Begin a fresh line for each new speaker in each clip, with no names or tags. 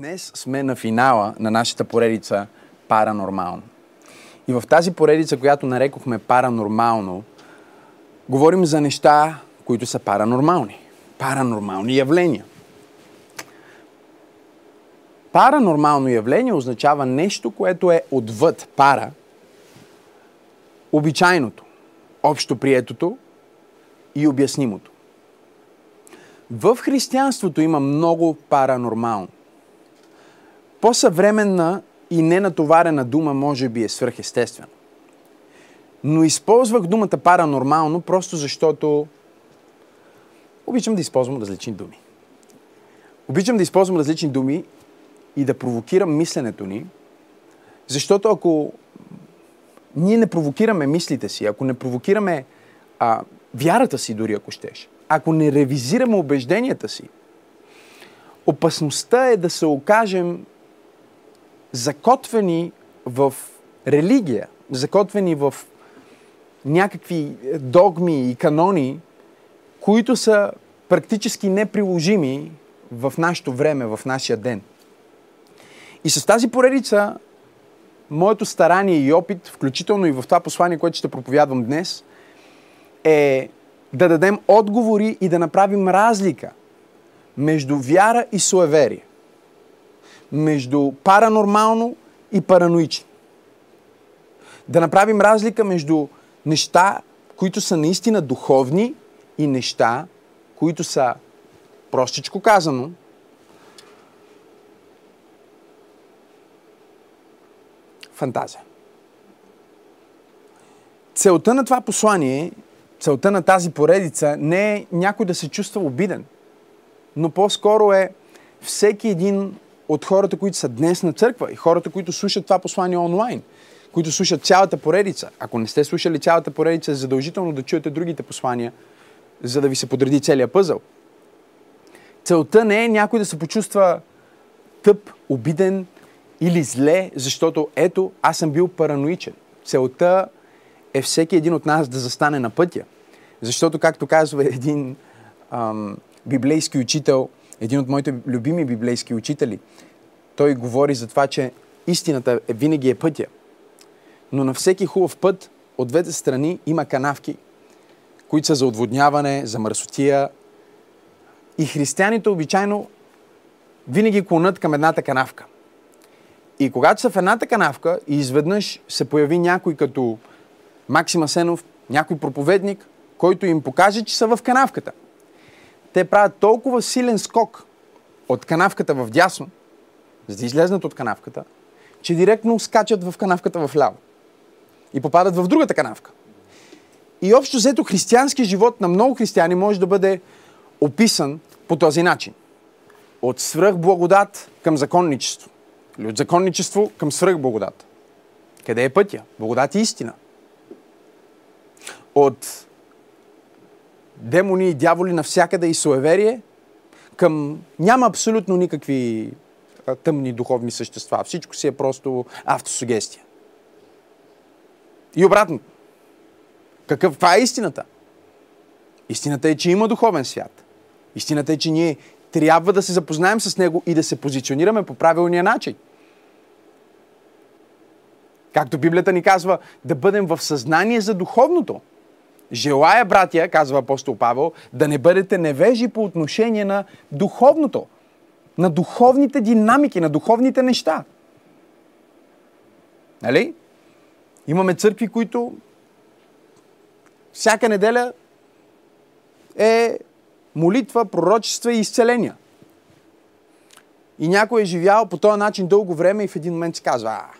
Днес сме на финала на нашата поредица Паранормално. И в тази поредица, която нарекохме Паранормално, говорим за неща, които са паранормални. Паранормални явления. Паранормално явление означава нещо, което е отвъд пара, обичайното, общоприетото и обяснимото. В християнството има много паранормално. По-съвременна и ненатоварена дума може би е свръхестествена. Но използвах думата паранормално просто защото обичам да използвам различни думи. Обичам да използвам различни думи и да провокирам мисленето ни, защото ако ние не провокираме мислите си, ако не провокираме а, вярата си дори ако щеш, ако не ревизираме убежденията си, опасността е да се окажем закотвени в религия, закотвени в някакви догми и канони, които са практически неприложими в нашето време, в нашия ден. И с тази поредица, моето старание и опит, включително и в това послание, което ще проповядвам днес, е да дадем отговори и да направим разлика между вяра и суеверие между паранормално и параноично. Да направим разлика между неща, които са наистина духовни и неща, които са, простичко казано, фантазия. Целта на това послание, целта на тази поредица не е някой да се чувства обиден, но по-скоро е всеки един от хората, които са днес на църква и хората, които слушат това послание онлайн, които слушат цялата поредица. Ако не сте слушали цялата поредица, е задължително да чуете другите послания, за да ви се подреди целият пъзъл. Целта не е някой да се почувства тъп, обиден или зле, защото ето, аз съм бил параноичен. Целта е всеки един от нас да застане на пътя. Защото, както казва един ам, библейски учител, един от моите любими библейски учители, той говори за това, че истината е, винаги е пътя. Но на всеки хубав път от двете страни има канавки, които са за отводняване, за мърсотия. И християните обичайно винаги клонат към едната канавка. И когато са в едната канавка и изведнъж се появи някой като Максим Асенов, някой проповедник, който им покаже, че са в канавката – те правят толкова силен скок от канавката в дясно, за да излезнат от канавката, че директно скачат в канавката в ляво. И попадат в другата канавка. И общо взето християнски живот на много християни може да бъде описан по този начин. От свръхблагодат към законничество. Или от законничество към свръхблагодат. Къде е пътя? Благодат и истина. От демони и дяволи навсякъде и суеверие, към няма абсолютно никакви тъмни духовни същества. Всичко си е просто автосугестия. И обратно. Какъв, това е истината? Истината е, че има духовен свят. Истината е, че ние трябва да се запознаем с него и да се позиционираме по правилния начин. Както Библията ни казва, да бъдем в съзнание за духовното – Желая, братя, казва апостол Павел, да не бъдете невежи по отношение на духовното, на духовните динамики, на духовните неща. Нали? Имаме църкви, които всяка неделя е молитва, пророчества и изцеления. И някой е живял по този начин дълго време и в един момент си казва, а,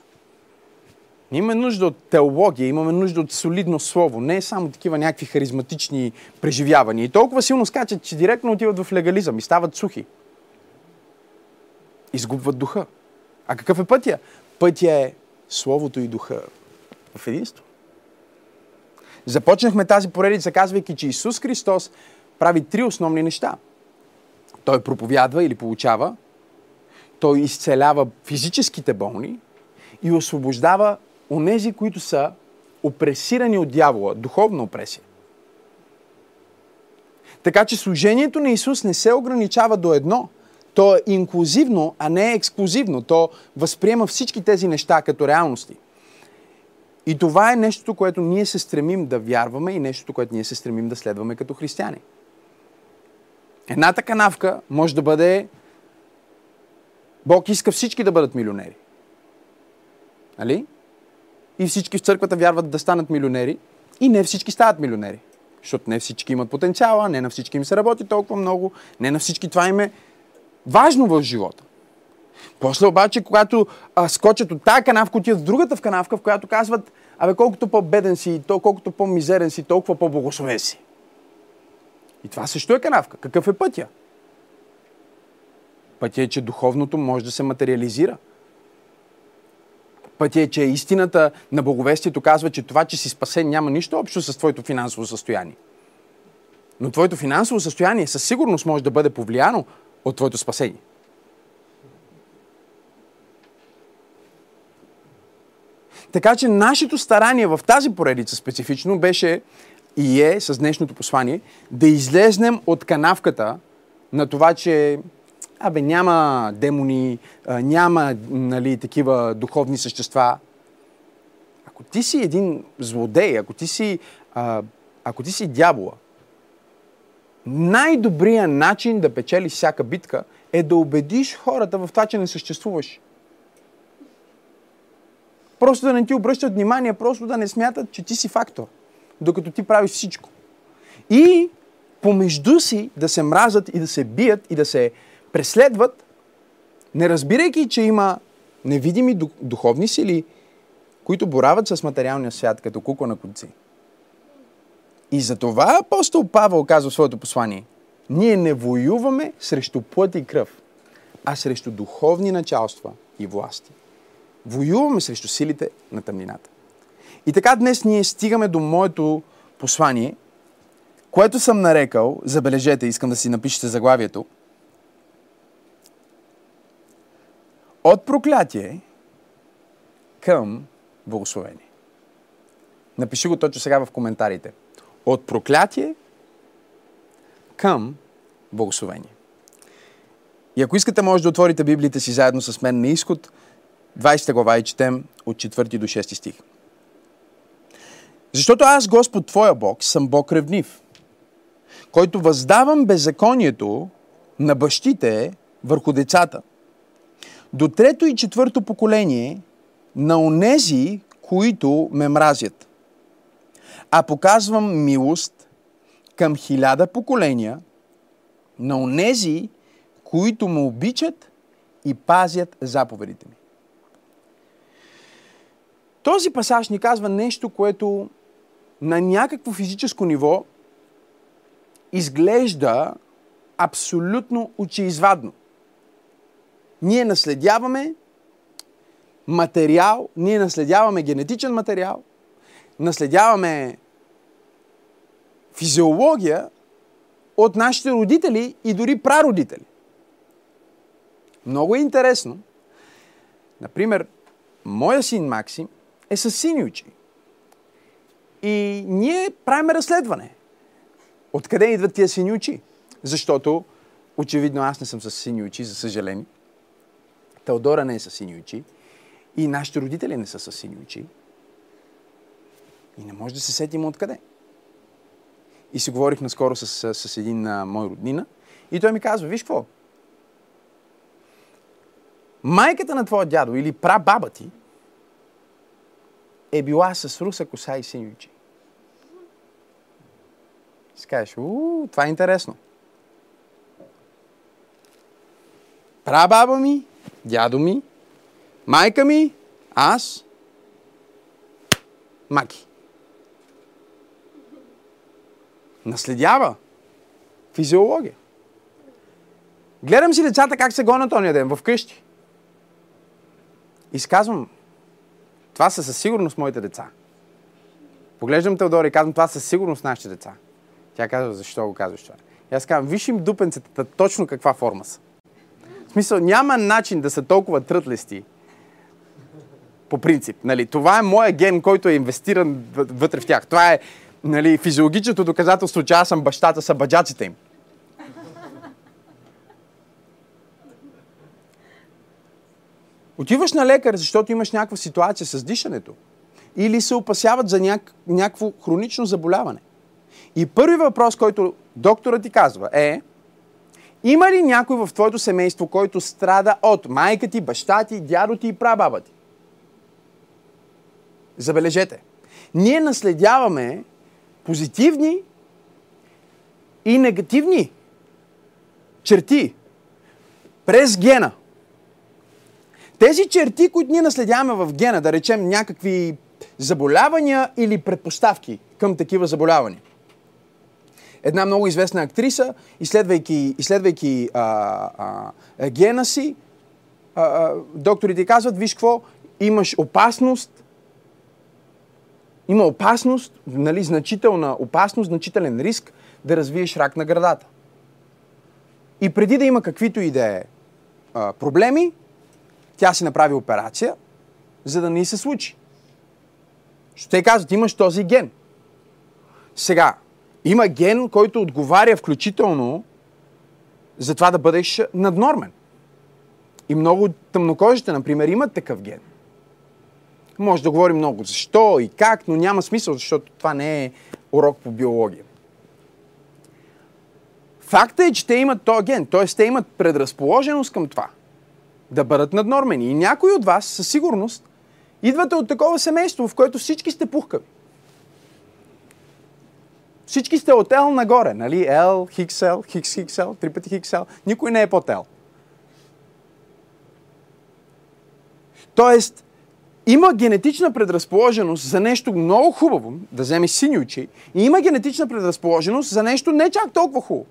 Имаме нужда от теология, имаме нужда от солидно слово, не е само такива някакви харизматични преживявания. И толкова силно скачат, че директно отиват в легализъм и стават сухи. Изгубват духа. А какъв е пътя? Пътя е Словото и духа в единство. Започнахме тази поредица, казвайки, че Исус Христос прави три основни неща. Той проповядва или получава, той изцелява физическите болни и освобождава онези, които са опресирани от дявола, духовна опресия. Така че служението на Исус не се ограничава до едно То е инклюзивно, а не е ексклюзивно. То възприема всички тези неща като реалности. И това е нещото, което ние се стремим да вярваме и нещото, което ние се стремим да следваме като християни. Едната канавка може да бъде Бог иска всички да бъдат милионери. Нали? И всички в църквата вярват да станат милионери и не всички стават милионери. Защото не всички имат потенциала, не на всички им се работи толкова много, не на всички това им е важно в живота. После обаче, когато а, скочат от тази канавка, отиват в другата в канавка, в която казват, абе колкото по-беден си, то, колкото по-мизерен си, толкова по-благословен си. И това също е канавка. Какъв е пътя? Пътя е, че духовното може да се материализира. Пътя е, че истината на благовестието казва, че това, че си спасен, няма нищо общо с твоето финансово състояние. Но твоето финансово състояние със сигурност може да бъде повлияно от твоето спасение. Така че нашето старание в тази поредица специфично беше и е с днешното послание да излезнем от канавката на това, че абе няма демони, няма нали, такива духовни същества. Ако ти си един злодей, ако ти си, а, ако ти си дявола, най-добрият начин да печелиш всяка битка е да убедиш хората в това, че не съществуваш. Просто да не ти обръщат внимание, просто да не смятат, че ти си фактор, докато ти правиш всичко. И помежду си да се мразят и да се бият и да се преследват, не разбирайки, че има невидими духовни сили, които борават с материалния свят като кукла на конци. И за това апостол Павел казва в своето послание. Ние не воюваме срещу плът и кръв, а срещу духовни началства и власти. Воюваме срещу силите на тъмнината. И така днес ние стигаме до моето послание, което съм нарекал, забележете, искам да си напишете заглавието, от проклятие към благословение. Напиши го точно сега в коментарите. От проклятие към благословение. И ако искате, може да отворите Библията си заедно с мен на изход, 20 глава и четем от 4 до 6 стих. Защото аз, Господ Твоя Бог, съм Бог ревнив, който въздавам беззаконието на бащите върху децата. До трето и четвърто поколение на онези, които ме мразят. А показвам милост към хиляда поколения на онези, които ме обичат и пазят заповедите ми. Този пасаж ни казва нещо, което на някакво физическо ниво изглежда абсолютно очеизвадно. Ние наследяваме материал, ние наследяваме генетичен материал, наследяваме физиология от нашите родители и дори прародители. Много е интересно. Например, моя син Максим е с сини очи. И ние правим разследване. Откъде идват тия сини очи? Защото, очевидно, аз не съм с сини очи, за съжаление. Теодора не е с сини очи. И нашите родители не са с сини очи. И не може да се сетим откъде. И си говорих наскоро с, с един а, мой роднина. И той ми казва, виж какво? Майката на твоя дядо или прабаба ти е била с руса коса и сини очи. Си кажеш, това е интересно. Прабаба ми, дядо ми, майка ми, аз, маки. Наследява физиология. Гледам си децата как се гонят ония ден в къщи. И сказвам, това са със сигурност моите деца. Поглеждам Теодора и казвам, това със сигурност нашите деца. Тя казва, защо го казваш това? И аз казвам, виж им дупенцата точно каква форма са. В смисъл, няма начин да са толкова трътлести. По принцип. Нали, това е моя ген, който е инвестиран вътре в тях. Това е нали, физиологичното доказателство, че аз съм бащата, са баджаците им. Отиваш на лекар, защото имаш някаква ситуация с дишането. Или се опасяват за няк... някакво хронично заболяване. И първи въпрос, който докторът ти казва е, има ли някой в твоето семейство, който страда от майка ти, баща ти, дядо ти и прабаба ти? Забележете. Ние наследяваме позитивни и негативни черти през гена. Тези черти, които ние наследяваме в гена, да речем някакви заболявания или предпоставки към такива заболявания. Една много известна актриса, изследвайки, изследвайки а, а, гена си, а, а, докторите казват, виж какво, имаш опасност, има опасност, нали, значителна опасност, значителен риск да развиеш рак на градата. И преди да има каквито и да е проблеми, тя си направи операция, за да не се случи. Ще те казват, имаш този ген. Сега, има ген, който отговаря включително за това да бъдеш наднормен. И много тъмнокожите, например, имат такъв ген. Може да говорим много защо и как, но няма смисъл, защото това не е урок по биология. Факта е, че те имат този ген, т.е. те имат предразположеност към това да бъдат наднормени. И някои от вас със сигурност идвате от такова семейство, в което всички сте пухкави. Всички сте от L нагоре, нали? L, XL, XXL, три пъти XL. Никой не е под L. Тоест, има генетична предразположеност за нещо много хубаво, да вземе сини очи, и има генетична предразположеност за нещо не чак толкова хубаво.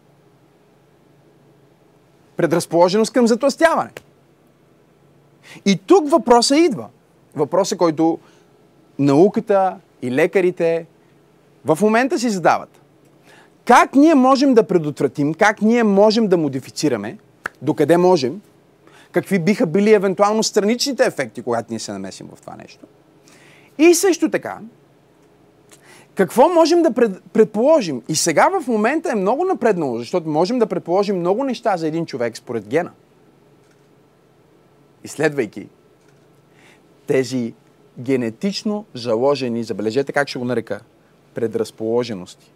Предразположеност към затластяване. И тук въпроса идва. Въпросът, който науката и лекарите в момента си задават. Как ние можем да предотвратим, как ние можем да модифицираме, докъде можем, какви биха били евентуално страничните ефекти, когато ние се намесим в това нещо. И също така, какво можем да пред, предположим? И сега в момента е много напреднало, защото можем да предположим много неща за един човек според гена. Изследвайки тези генетично заложени, забележете как ще го нарека, предразположености.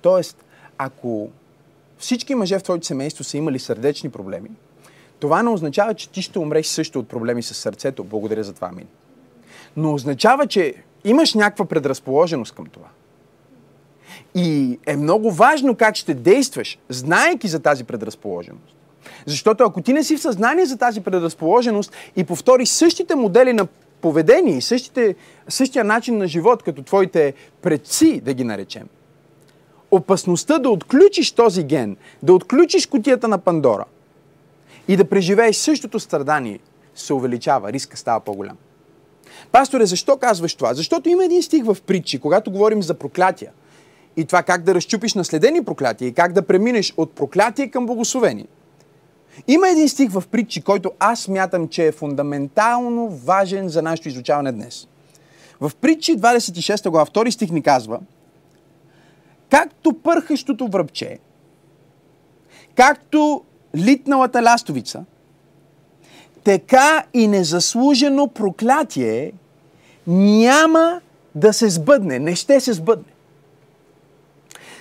Тоест, ако всички мъже в твоето семейство са имали сърдечни проблеми, това не означава, че ти ще умреш също от проблеми с сърцето. Благодаря за това, Мин. Но означава, че имаш някаква предразположеност към това. И е много важно как ще действаш, знаеки за тази предразположеност. Защото ако ти не си в съзнание за тази предразположеност и повториш същите модели на поведение и същия начин на живот, като твоите предци, да ги наречем, опасността да отключиш този ген, да отключиш котията на Пандора и да преживееш същото страдание, се увеличава, риска става по-голям. Пасторе, защо казваш това? Защото има един стих в притчи, когато говорим за проклятия и това как да разчупиш наследени проклятия и как да преминеш от проклятие към благословение. Има един стих в притчи, който аз мятам, че е фундаментално важен за нашето изучаване днес. В притчи 26 глава, втори стих ни казва, както пърхащото връбче, както литналата ластовица, така и незаслужено проклятие няма да се сбъдне, не ще се сбъдне.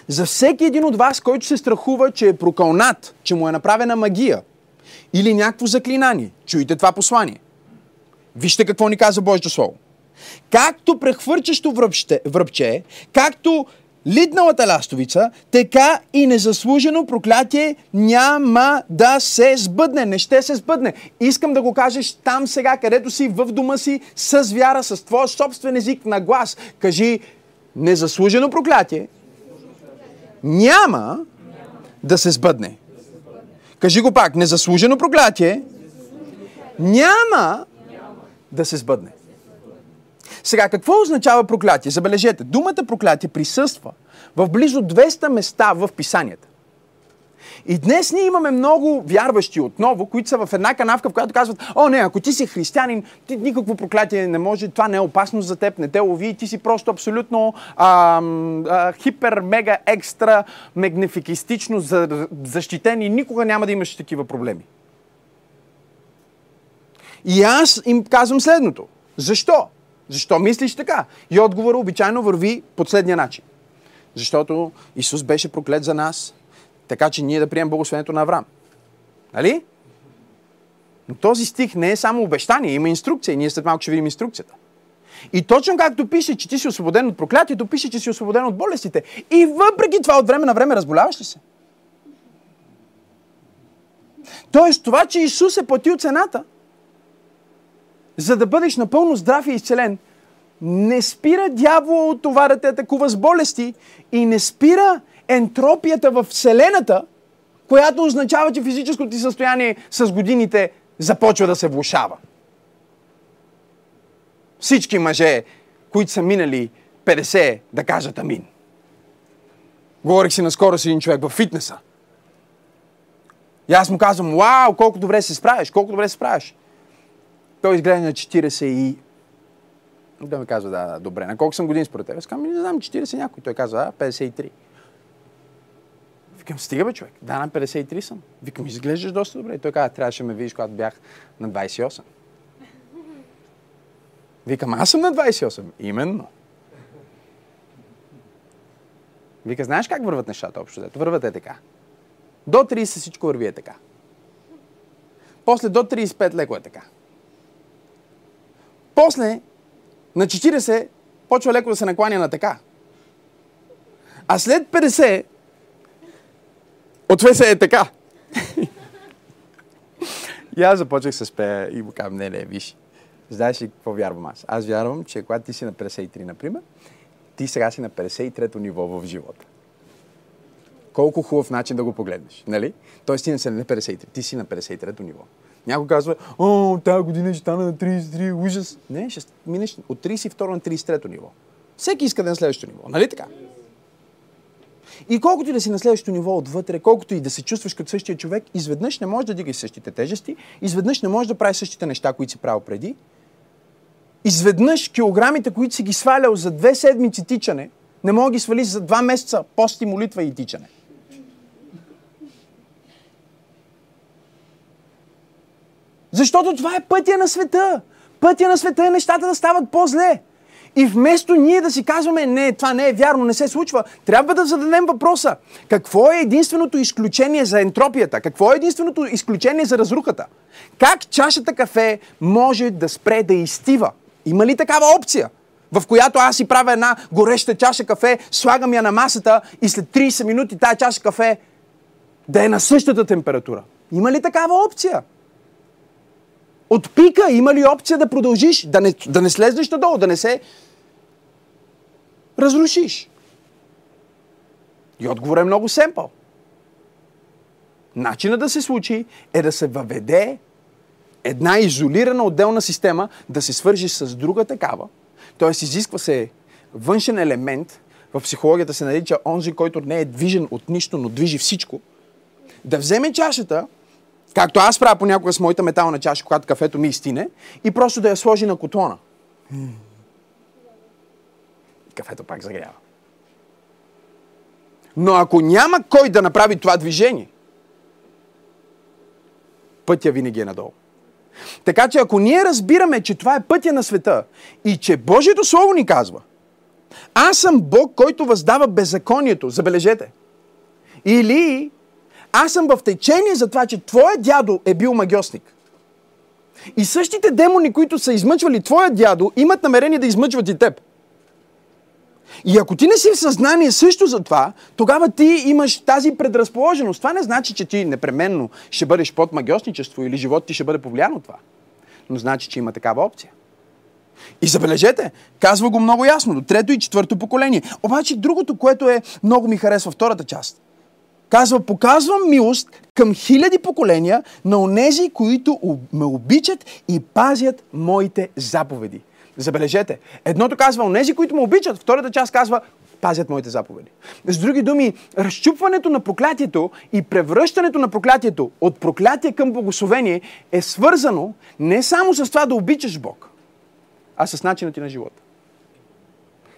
За всеки един от вас, който се страхува, че е прокълнат, че му е направена магия или някакво заклинание, чуйте това послание. Вижте какво ни казва Божието Слово. Както прехвърчащо връбче, връбче както литналата ластовица, така и незаслужено проклятие няма да се сбъдне. Не ще се сбъдне. Искам да го кажеш там сега, където си, в дома си, с вяра, с твоя собствен език на глас. Кажи, незаслужено проклятие няма да се сбъдне. Кажи го пак, незаслужено проклятие няма да се сбъдне. Сега, какво означава проклятие? Забележете, думата проклятие присъства в близо 200 места в писанията. И днес ние имаме много вярващи отново, които са в една канавка, в която казват, о не, ако ти си християнин, ти никакво проклятие не може, това не е опасно за теб, не те лови, ти си просто абсолютно а, а, хипер, мега, екстра, магнификистично защитен и никога няма да имаш такива проблеми. И аз им казвам следното. Защо? Защо мислиш така? И отговорът обичайно върви последния начин. Защото Исус беше проклет за нас, така че ние да приемем благословението на Авраам. Нали? Но този стих не е само обещание, има инструкция и ние след малко ще видим инструкцията. И точно както пише, че ти си освободен от проклятието, пише, че си освободен от болестите. И въпреки това от време на време разболяваш ли се? Тоест това, че Исус е платил цената, за да бъдеш напълно здрав и изцелен, не спира дявола от това да те атакува с болести и не спира ентропията в Вселената, която означава, че физическото ти състояние с годините започва да се влушава. Всички мъже, които са минали 50, да кажат амин. Говорих си наскоро с един човек в фитнеса. И аз му казвам, вау, колко добре се справиш, колко добре се справиш. Той изгледа на 40 и... Да ми казва, да, да, добре. На колко съм години според теб? Аз казвам, не знам, 40 някой. Той казва, а, 53. Викам, стига бе, човек. Да, на 53 съм. Викам, изглеждаш доста добре. И той каза, трябваше ме видиш, когато бях на 28. Викам, аз съм на 28. Именно. Вика, знаеш как върват нещата общо? Дето? Върват е така. До 30 всичко върви е така. После до 35 леко е така. После на 40 почва леко да се накланя на така. А след 50 отве се е така. и аз започнах с пея и му казвам, не, не, виж. Знаеш ли какво вярвам аз? Аз вярвам, че когато ти си на 53, например, ти сега си на 53-то ниво в живота. Колко хубав начин да го погледнеш, нали? Тоест ти не си на 53, ти си на 53-то ниво. Някой казва, о, тази година ще стана на 33, ужас. Не, ще минеш от 32 на 33 ниво. Всеки иска да е на следващото ниво, нали така? И колкото и да си на следващото ниво отвътре, колкото и да се чувстваш като същия човек, изведнъж не можеш да дигаш същите тежести, изведнъж не можеш да правиш същите неща, които си правил преди. Изведнъж килограмите, които си ги свалял за две седмици тичане, не мога ги свалиш за два месеца пости, молитва и тичане. Защото това е пътя на света. Пътя на света е нещата да стават по-зле. И вместо ние да си казваме, не, това не е вярно, не се случва, трябва да зададем въпроса. Какво е единственото изключение за ентропията? Какво е единственото изключение за разрухата? Как чашата кафе може да спре да изтива? Има ли такава опция? В която аз си правя една гореща чаша кафе, слагам я на масата и след 30 минути тая чаша кафе да е на същата температура. Има ли такава опция? От пика има ли опция да продължиш, да не, да не слезнеш надолу, да не се разрушиш? И отговор е много семпъл. Начинът да се случи е да се въведе една изолирана отделна система, да се свържи с друга такава. Тоест изисква се външен елемент, в психологията се нарича онзи, който не е движен от нищо, но движи всичко, да вземе чашата Както аз правя понякога с моята метална чаша, когато кафето ми изтине, и просто да я сложи на котлона. Кафето пак загрява. Но ако няма кой да направи това движение, пътя винаги е надолу. Така че ако ние разбираме, че това е пътя на света и че Божието Слово ни казва, аз съм Бог, който въздава беззаконието, забележете. Или аз съм в течение за това, че твоят дядо е бил магиосник. И същите демони, които са измъчвали твоя дядо, имат намерение да измъчват и теб. И ако ти не си в съзнание също за това, тогава ти имаш тази предразположеност. Това не значи, че ти непременно ще бъдеш под магиосничество или живот ти ще бъде повлиян от това. Но значи, че има такава опция. И забележете, казва го много ясно, до трето и четвърто поколение. Обаче другото, което е много ми харесва втората част. Казва, показвам милост към хиляди поколения на онези, които ме обичат и пазят моите заповеди. Забележете, едното казва онези, които ме обичат, втората част казва пазят моите заповеди. С други думи, разчупването на проклятието и превръщането на проклятието от проклятие към благословение е свързано не само с това да обичаш Бог, а с начина ти на живота.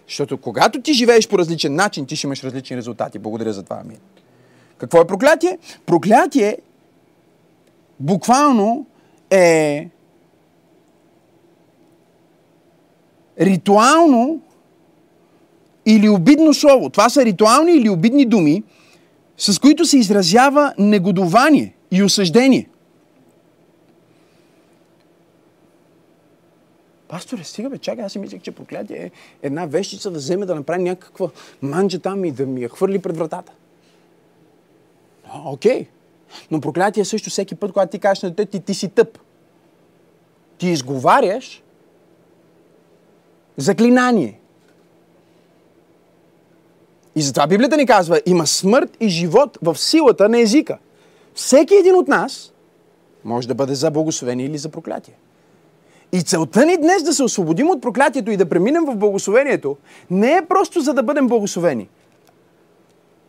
Защото когато ти живееш по различен начин, ти ще имаш различни резултати. Благодаря за това, Амин. Какво е проклятие? Проклятие буквално е ритуално или обидно слово. Това са ритуални или обидни думи, с които се изразява негодование и осъждение. Пасторе, стига бе, чакай, аз си мислех, че проклятие е една вещица да вземе да направи някаква манджа там и да ми я хвърли пред вратата. Окей. Но проклятие е също всеки път, когато ти кажеш на детето ти, ти си тъп. Ти изговаряш заклинание. И затова Библията ни казва, има смърт и живот в силата на езика. Всеки един от нас може да бъде за благословение или за проклятие. И целта ни днес да се освободим от проклятието и да преминем в благословението не е просто за да бъдем благословени,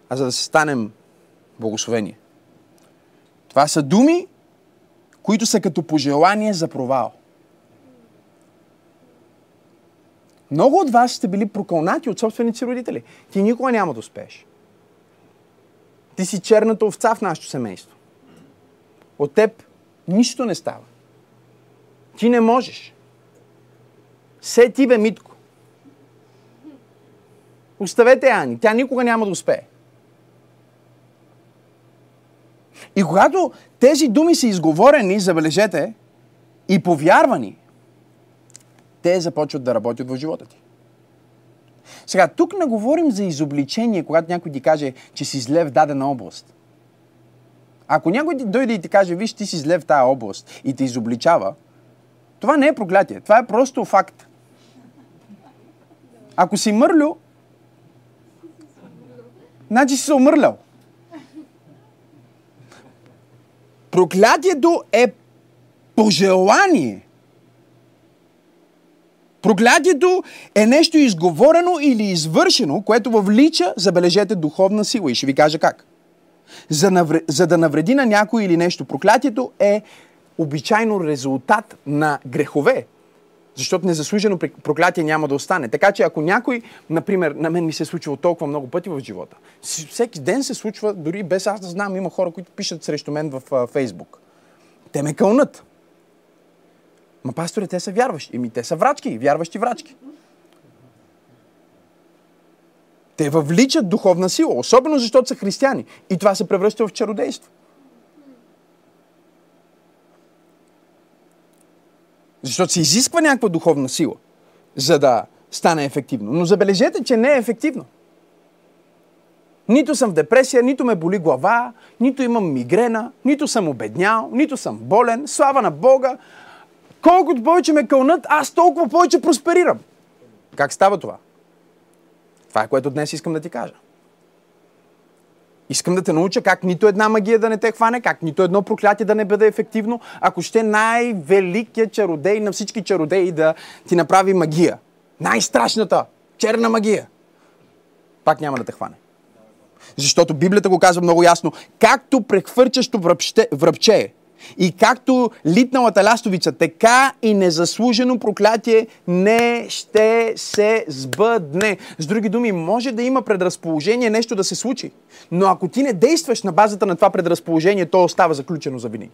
а за да се станем благословение. Това са думи, които са като пожелание за провал. Много от вас сте били прокълнати от собствените родители. Ти никога няма да успееш. Ти си черната овца в нашето семейство. От теб нищо не става. Ти не можеш. Се ти бе, Митко. Оставете Ани. Тя никога няма да успее. И когато тези думи са изговорени, забележете, и повярвани, те започват да работят в живота ти. Сега, тук не говорим за изобличение, когато някой ти каже, че си зле в дадена област. Ако някой ти дойде и ти каже, виж, ти си зле в тая област и те изобличава, това не е проклятие. Това е просто факт. Ако си мърлю, значи си се омърлял. Проклятието е пожелание. Проклятието е нещо изговорено или извършено, което въвлича, забележете, духовна сила. И ще ви кажа как. За, навр... за да навреди на някой или нещо. Проклятието е обичайно резултат на грехове. Защото незаслужено проклятие няма да остане. Така че ако някой, например, на мен ми се е случило толкова много пъти в живота, всеки ден се случва, дори без аз да знам, има хора, които пишат срещу мен в Фейсбук. Те ме кълнат. Ма пасторе, те са вярващи. Еми, те са врачки, вярващи врачки. Те въвличат духовна сила, особено защото са християни. И това се превръща в чародейство. Защото се изисква някаква духовна сила, за да стане ефективно. Но забележете, че не е ефективно. Нито съм в депресия, нито ме боли глава, нито имам мигрена, нито съм обеднял, нито съм болен. Слава на Бога! Колкото повече ме кълнат, аз толкова повече просперирам. Как става това? Това е което днес искам да ти кажа. Искам да те науча как нито една магия да не те хване, как нито едно проклятие да не бъде ефективно, ако ще най-великият чародей на всички чародеи да ти направи магия. Най-страшната, черна магия. Пак няма да те хване. Защото Библията го казва много ясно. Както прехвърчащо връбче, връбче и както литналата лястовица, така и незаслужено проклятие не ще се сбъдне. С други думи, може да има предразположение нещо да се случи, но ако ти не действаш на базата на това предразположение, то остава заключено за винаги.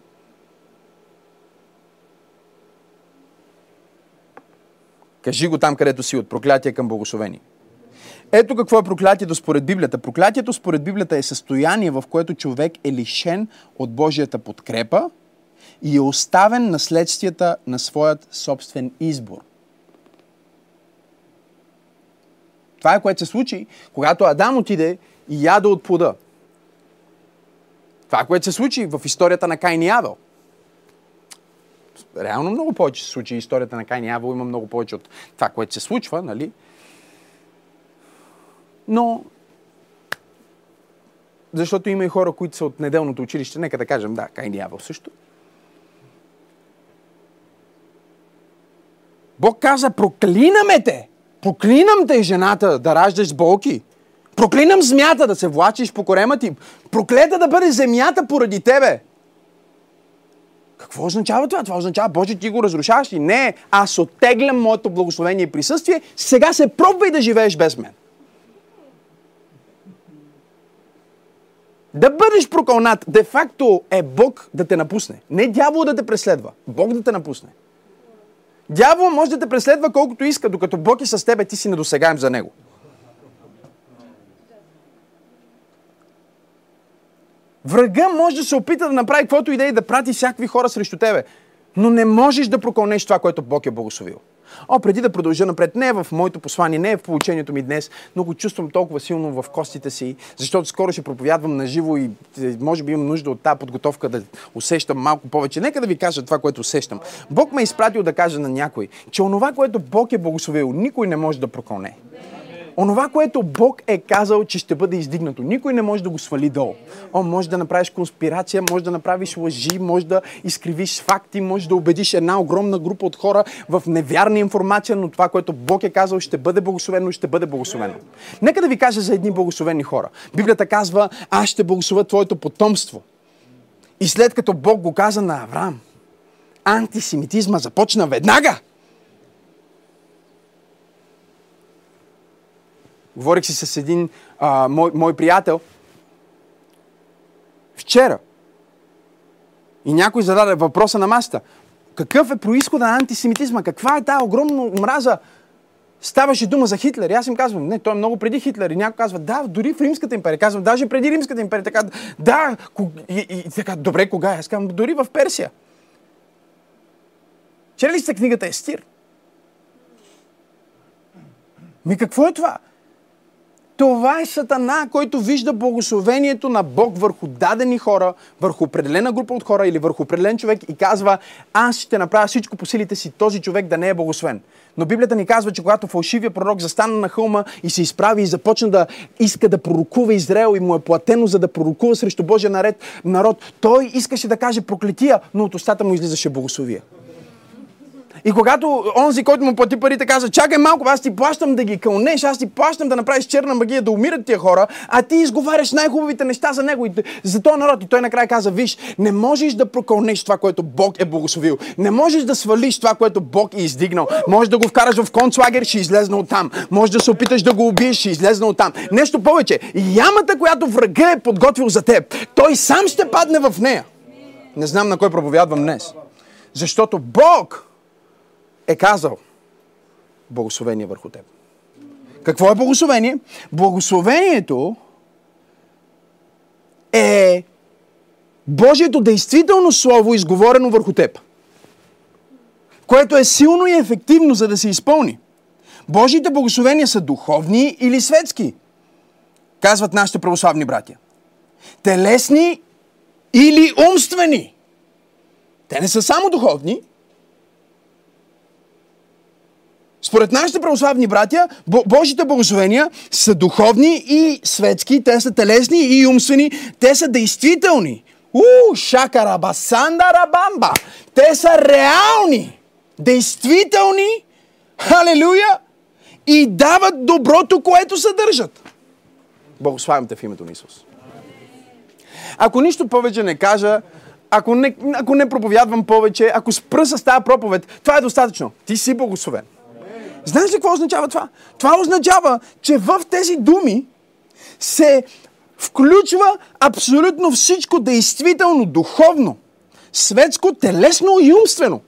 Кажи го там, където си, от проклятие към благословение. Ето какво е проклятието според Библията. Проклятието според Библията е състояние, в което човек е лишен от Божията подкрепа и е оставен на следствията на своят собствен избор. Това е което се случи, когато Адам отиде и яда от плода. Това е което се случи в историята на Кайн и Авел. Реално много повече се случи историята на Кайн и Авел, има много повече от това, което се случва, нали? Но, защото има и хора, които са от неделното училище, нека да кажем, да, Кайн Явъл също. Бог каза, проклинаме те! Проклинам те, жената, да раждаш болки. Проклинам змята да се влачиш по корема ти. Проклета да бъде земята поради тебе. Какво означава това? Това означава, Боже, ти го разрушаваш ли? Не, аз оттеглям моето благословение и присъствие, сега се пробвай да живееш без мен. Да бъдеш прокълнат, де-факто е Бог да те напусне. Не дявол да те преследва, Бог да те напусне. Дявол може да те преследва колкото иска, докато Бог е с тебе, ти си недосегаем за него. Врага може да се опита да направи каквото и е да прати всякакви хора срещу тебе. Но не можеш да прокълнеш това, което Бог е благословил. О, преди да продължа напред, не е в моето послание, не е в получението ми днес, но го чувствам толкова силно в костите си, защото скоро ще проповядвам на живо и е, може би имам нужда от тази подготовка да усещам малко повече. Нека да ви кажа това, което усещам. Бог ме е изпратил да кажа на някой, че онова, което Бог е благословил, никой не може да прокълне онова, което Бог е казал, че ще бъде издигнато. Никой не може да го свали долу. О, може да направиш конспирация, може да направиш лъжи, може да изкривиш факти, може да убедиш една огромна група от хора в невярна информация, но това, което Бог е казал, ще бъде благословено и ще бъде благословено. Нека да ви кажа за едни благословени хора. Библията казва, аз ще благословя твоето потомство. И след като Бог го каза на Авраам, антисемитизма започна веднага. Говорих си с един а, мой, мой приятел вчера. И някой зададе въпроса на масата. Какъв е происхода на антисемитизма? Каква е тази огромна омраза? Ставаше дума за Хитлер. И аз им казвам, не, той е много преди Хитлер. И някой казва, да, дори в Римската империя. Казвам, даже преди Римската империя. Така, да, и, и, и така, добре, кога? Аз казвам, дори в Персия. Чели ли сте книгата Естир? Ми какво е това? Това е Сатана, който вижда благословението на Бог върху дадени хора, върху определена група от хора или върху определен човек и казва, аз ще направя всичко по силите си този човек да не е благословен. Но Библията ни казва, че когато фалшивия пророк застана на хълма и се изправи и започна да иска да пророкува Израел и му е платено за да пророкува срещу Божия наред, народ, той искаше да каже проклетия, но от устата му излизаше благословия. И когато онзи, който му плати парите, каза, чакай малко, аз ти плащам да ги кълнеш, аз ти плащам да направиш черна магия, да умират тия хора, а ти изговаряш най-хубавите неща за него и за този народ. И той накрая каза, виж, не можеш да прокълнеш това, което Бог е благословил. Не можеш да свалиш това, което Бог е издигнал. Може да го вкараш в концлагер, ще излезна от там. Може да се опиташ да го убиеш, ще излезна от там. Нещо повече. Ямата, която врага е подготвил за теб, той сам ще падне в нея. Не знам на кой проповядвам днес. Защото Бог е казал благословение върху теб. Какво е благословение? Благословението е Божието действително слово, изговорено върху теб. Което е силно и ефективно, за да се изпълни. Божиите благословения са духовни или светски, казват нашите православни братя. Телесни или умствени. Те не са само духовни, Според нашите православни братя, Божите благословения са духовни и светски, те са телесни и умствени, те са действителни. У, шакарабасанда рабамба. Те са реални, действителни, халелуя, и дават доброто, което съдържат. Благославям те в името на Исус. Ако нищо повече не кажа, ако не, ако не проповядвам повече, ако спра с тази проповед, това е достатъчно. Ти си благословен. Знаеш ли какво означава това? Това означава, че в тези думи се включва абсолютно всичко действително, духовно, светско, телесно и умствено.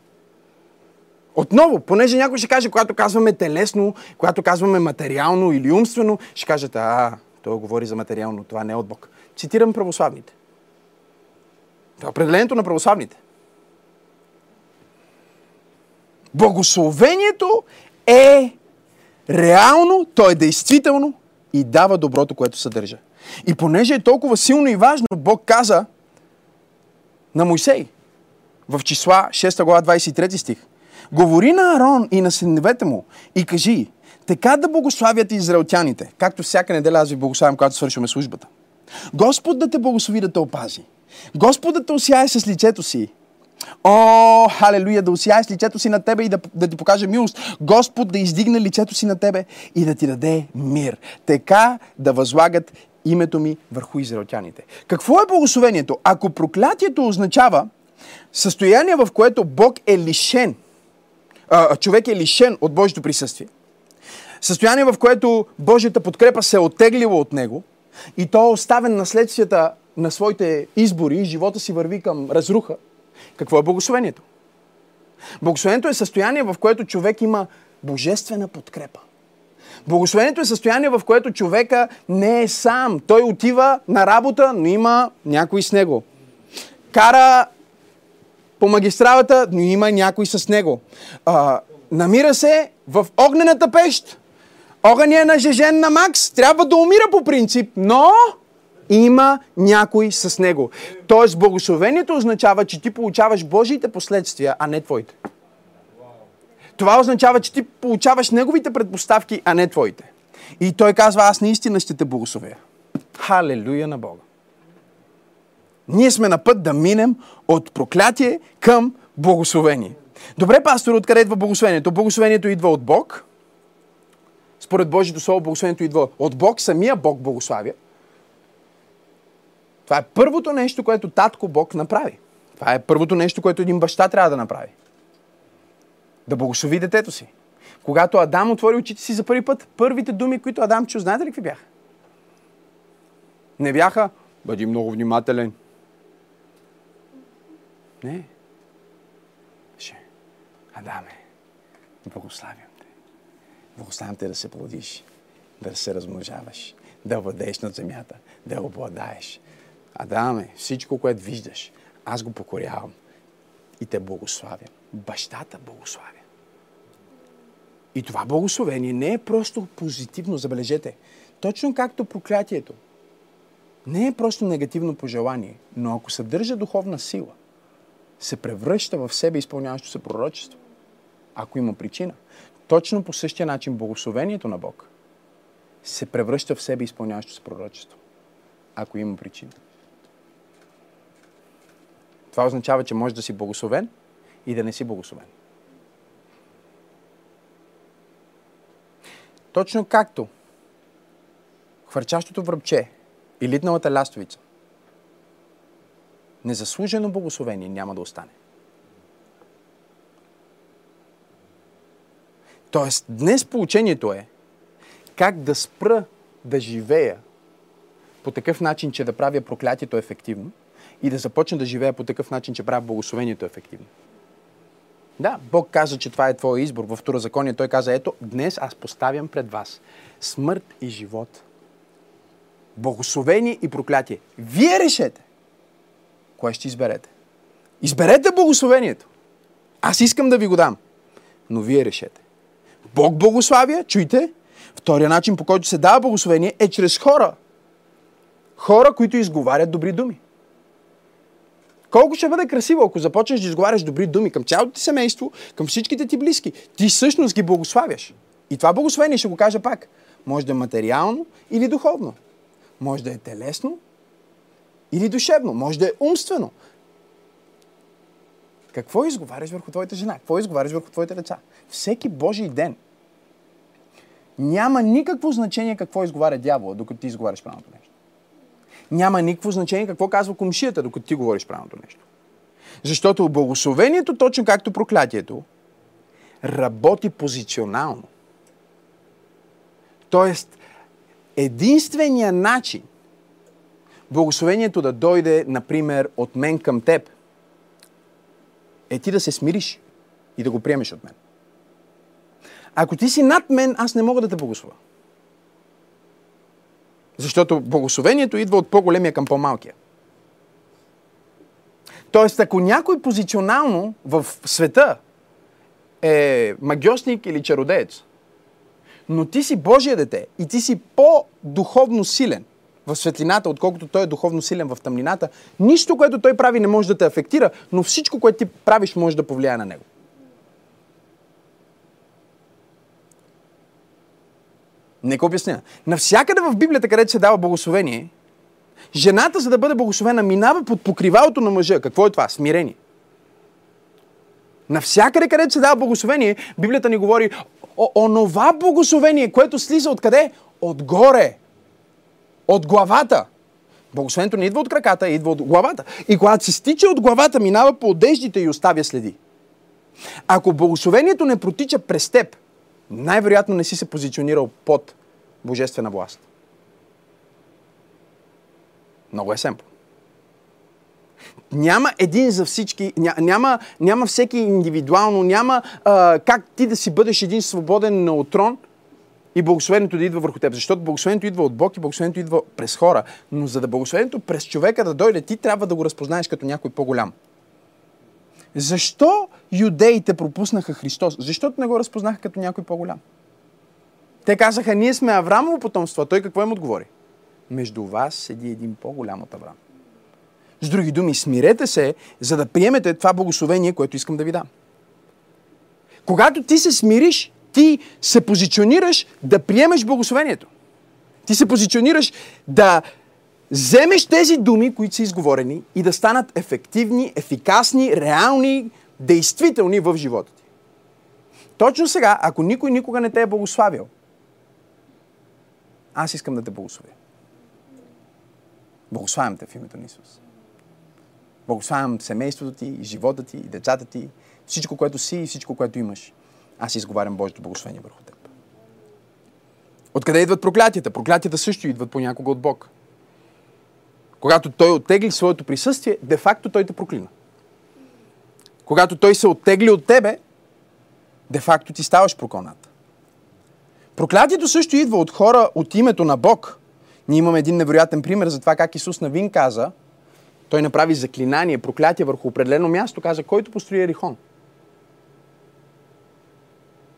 Отново, понеже някой ще каже, когато казваме телесно, когато казваме материално или умствено, ще кажете, а, той говори за материално, това не е от Бог. Цитирам православните. Това е определението на православните. Благословението е реално, то е действително и дава доброто, което съдържа. И понеже е толкова силно и важно, Бог каза на Мойсей в числа 6 глава 23 стих. Говори на Арон и на синовете му и кажи, така да благославят израелтяните, както всяка неделя аз ви благославям, когато свършваме службата. Господ да те благослови да те опази. Господ да те осяе с лицето си О, халелуя, да осияеш лицето си на тебе и да, да ти покаже милост. Господ да издигне лицето си на тебе и да ти даде мир. Така да възлагат името ми върху израелтяните. Какво е благословението? Ако проклятието означава състояние, в което Бог е лишен, човек е лишен от Божието присъствие, състояние, в което Божията подкрепа се е оттеглила от него и то е оставен наследствията на своите избори и живота си върви към разруха, какво е благословението? Благословението е състояние, в което човек има божествена подкрепа. Благословението е състояние, в което човека не е сам. Той отива на работа, но има някой с него. Кара по магистралата, но има някой с него. А, намира се в огнената пещ. Огъня е нажежен на Макс. Трябва да умира по принцип, но има някой с него. Тоест, благословението означава, че ти получаваш Божиите последствия, а не твоите. Това означава, че ти получаваш неговите предпоставки, а не твоите. И той казва, аз наистина ще те благословя. Халелуя на Бога. Ние сме на път да минем от проклятие към благословение. Добре, пастор, откъде идва благословението? Благословението идва от Бог. Според Божието Слово, благословението идва от Бог. Самия Бог благославя. Това е първото нещо, което татко Бог направи. Това е първото нещо, което един баща трябва да направи. Да благослови детето си. Когато Адам отвори очите си за първи път, първите думи, които Адам чу, знаете ли какви бяха? Не бяха, бъди много внимателен. Не. Ще. Адаме, благославям те. Благославям те да се плодиш, да се размножаваш, да владееш над земята, да обладаеш. Адаме, всичко, което виждаш, аз го покорявам и те благославям. Бащата благославя. И това благословение не е просто позитивно, забележете. Точно както проклятието. Не е просто негативно пожелание, но ако съдържа духовна сила, се превръща в себе изпълняващо се пророчество. Ако има причина. Точно по същия начин благословението на Бог се превръща в себе изпълняващо се пророчество. Ако има причина. Това означава, че може да си благословен и да не си благословен. Точно както хвърчащото връбче и литналата лястовица. Незаслужено благословение няма да остане. Тоест, днес получението е как да спра да живея по такъв начин, че да правя проклятието ефективно и да започна да живея по такъв начин, че правя благословението ефективно. Да, Бог каза, че това е твой избор. В Второзаконие той каза, ето, днес аз поставям пред вас смърт и живот. Благословение и проклятие. Вие решете. Кое ще изберете? Изберете благословението. Аз искам да ви го дам. Но вие решете. Бог благославя, чуйте. Втория начин, по който се дава благословение, е чрез хора. Хора, които изговарят добри думи. Колко ще бъде красиво, ако започнеш да изговаряш добри думи към цялото ти семейство, към всичките ти близки. Ти всъщност ги благославяш. И това благословение, ще го кажа пак, може да е материално или духовно. Може да е телесно или душевно. Може да е умствено. Какво изговаряш върху твоята жена? Какво изговаряш върху твоите деца? Всеки Божий ден. Няма никакво значение какво изговаря дявола, докато ти изговаряш правилното нещо няма никакво значение какво казва комшията, докато ти говориш правилното нещо. Защото благословението, точно както проклятието, работи позиционално. Тоест, единственият начин благословението да дойде, например, от мен към теб, е ти да се смириш и да го приемеш от мен. Ако ти си над мен, аз не мога да те благословя. Защото благословението идва от по-големия към по-малкия. Тоест, ако някой позиционално в света е магиосник или чародеец, но ти си Божия дете и ти си по-духовно силен в светлината, отколкото той е духовно силен в тъмнината, нищо, което той прави, не може да те афектира, но всичко, което ти правиш, може да повлияе на него. Нека обясня. Навсякъде в Библията, където се дава благословение, жената, за да бъде благословена, минава под покривалото на мъжа. Какво е това? Смирение. Навсякъде, където се дава благословение, Библията ни говори о, онова благословение, което слиза откъде? Отгоре. От главата. Благословението не идва от краката, идва от главата. И когато се стича от главата, минава по одеждите и оставя следи. Ако благословението не протича през теб, най-вероятно не си се позиционирал под божествена власт. Много е семпо. Няма един за всички, няма, няма всеки индивидуално, няма а, как ти да си бъдеш един свободен неутрон и благословението да идва върху теб. Защото благословението идва от Бог и благословението идва през хора. Но за да благословението през човека да дойде, ти трябва да го разпознаеш като някой по-голям. Защо юдеите пропуснаха Христос? Защото не го разпознаха като някой по-голям. Те казаха, ние сме Аврамово потомство. Той какво им отговори? Между вас седи един по-голям от Авраам. С други думи, смирете се, за да приемете това благословение, което искам да ви дам. Когато ти се смириш, ти се позиционираш да приемеш благословението. Ти се позиционираш да вземеш тези думи, които са изговорени и да станат ефективни, ефикасни, реални, действителни в живота ти. Точно сега, ако никой никога не те е благославил, аз искам да те благословя. Благославям те в името на Исус. Благославям семейството ти, живота ти, децата ти, всичко, което си и всичко, което имаш. Аз изговарям Божието благословение върху теб. Откъде идват проклятията? Проклятията също идват понякога от Бог. Когато Той оттегли своето присъствие, де-факто Той те проклина. Когато Той се оттегли от тебе, де-факто ти ставаш прокълната. Проклятието също идва от хора от името на Бог. Ние имаме един невероятен пример за това как Исус Навин каза, той направи заклинание, проклятие върху определено място, каза, който построи Ерихон.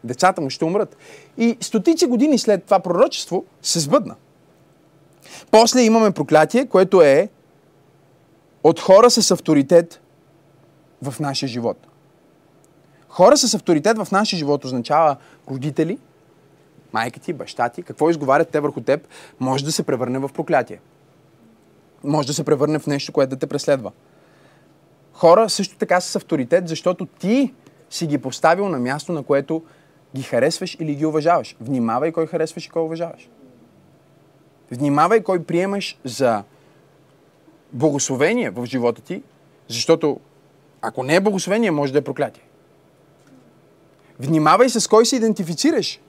Децата му ще умрат. И стотици години след това пророчество се сбъдна. После имаме проклятие, което е от хора с авторитет в нашия живот. Хора с авторитет в нашия живот означава родители, майка ти, баща ти, какво изговарят те върху теб, може да се превърне в проклятие. Може да се превърне в нещо, което да те преследва. Хора също така с авторитет, защото ти си ги поставил на място, на което ги харесваш или ги уважаваш. Внимавай кой харесваш и кой уважаваш. Внимавай кой приемаш за благословение в живота ти, защото ако не е благословение, може да е проклятие. Внимавай с кой се идентифицираш.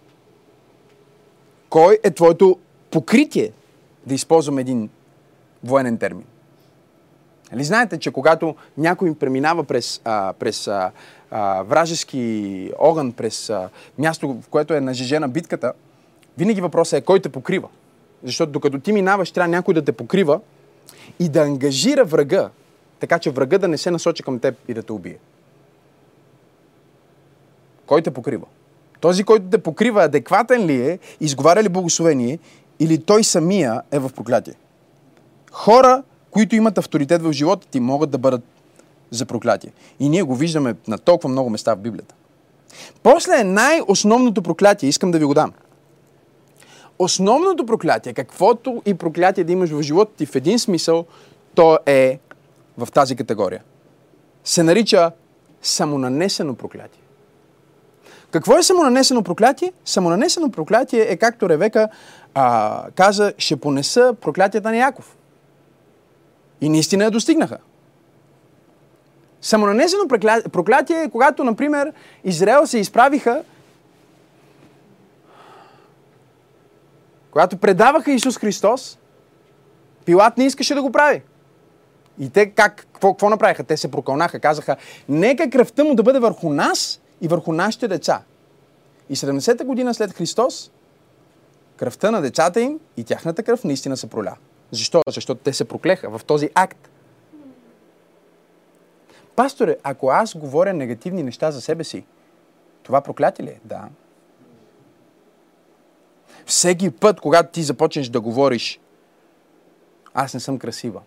Кой е твоето покритие, да използвам един военен термин. Нали знаете, че когато някой преминава през, а, през а, а, вражески огън, през а, място, в което е нажежена битката, винаги въпросът е кой те покрива. Защото докато ти минаваш, трябва някой да те покрива и да ангажира врага, така че врага да не се насочи към теб и да те убие. Кой те покрива? Този, който те покрива, адекватен ли е, изговаря ли благословение, или той самия е в проклятие? Хора, които имат авторитет в живота ти, могат да бъдат за проклятие. И ние го виждаме на толкова много места в Библията. После най-основното проклятие, искам да ви го дам. Основното проклятие, каквото и проклятие да имаш в живота ти в един смисъл, то е в тази категория. Се нарича самонанесено проклятие. Какво е самонанесено проклятие? Самонанесено проклятие е както Ревека а, каза, ще понеса проклятията на Яков. И наистина я достигнаха. Самонанесено проклятие е когато, например, Израел се изправиха, когато предаваха Исус Христос, Пилат не искаше да го прави. И те как, какво, какво направиха? Те се прокълнаха, казаха, нека кръвта му да бъде върху нас и върху нашите деца. И 70-та година след Христос, кръвта на децата им и тяхната кръв наистина се проля. Защо? Защото те се проклеха в този акт. Пасторе, ако аз говоря негативни неща за себе си, това проклятие ли е? Да. Всеки път, когато ти започнеш да говориш, аз не съм красива,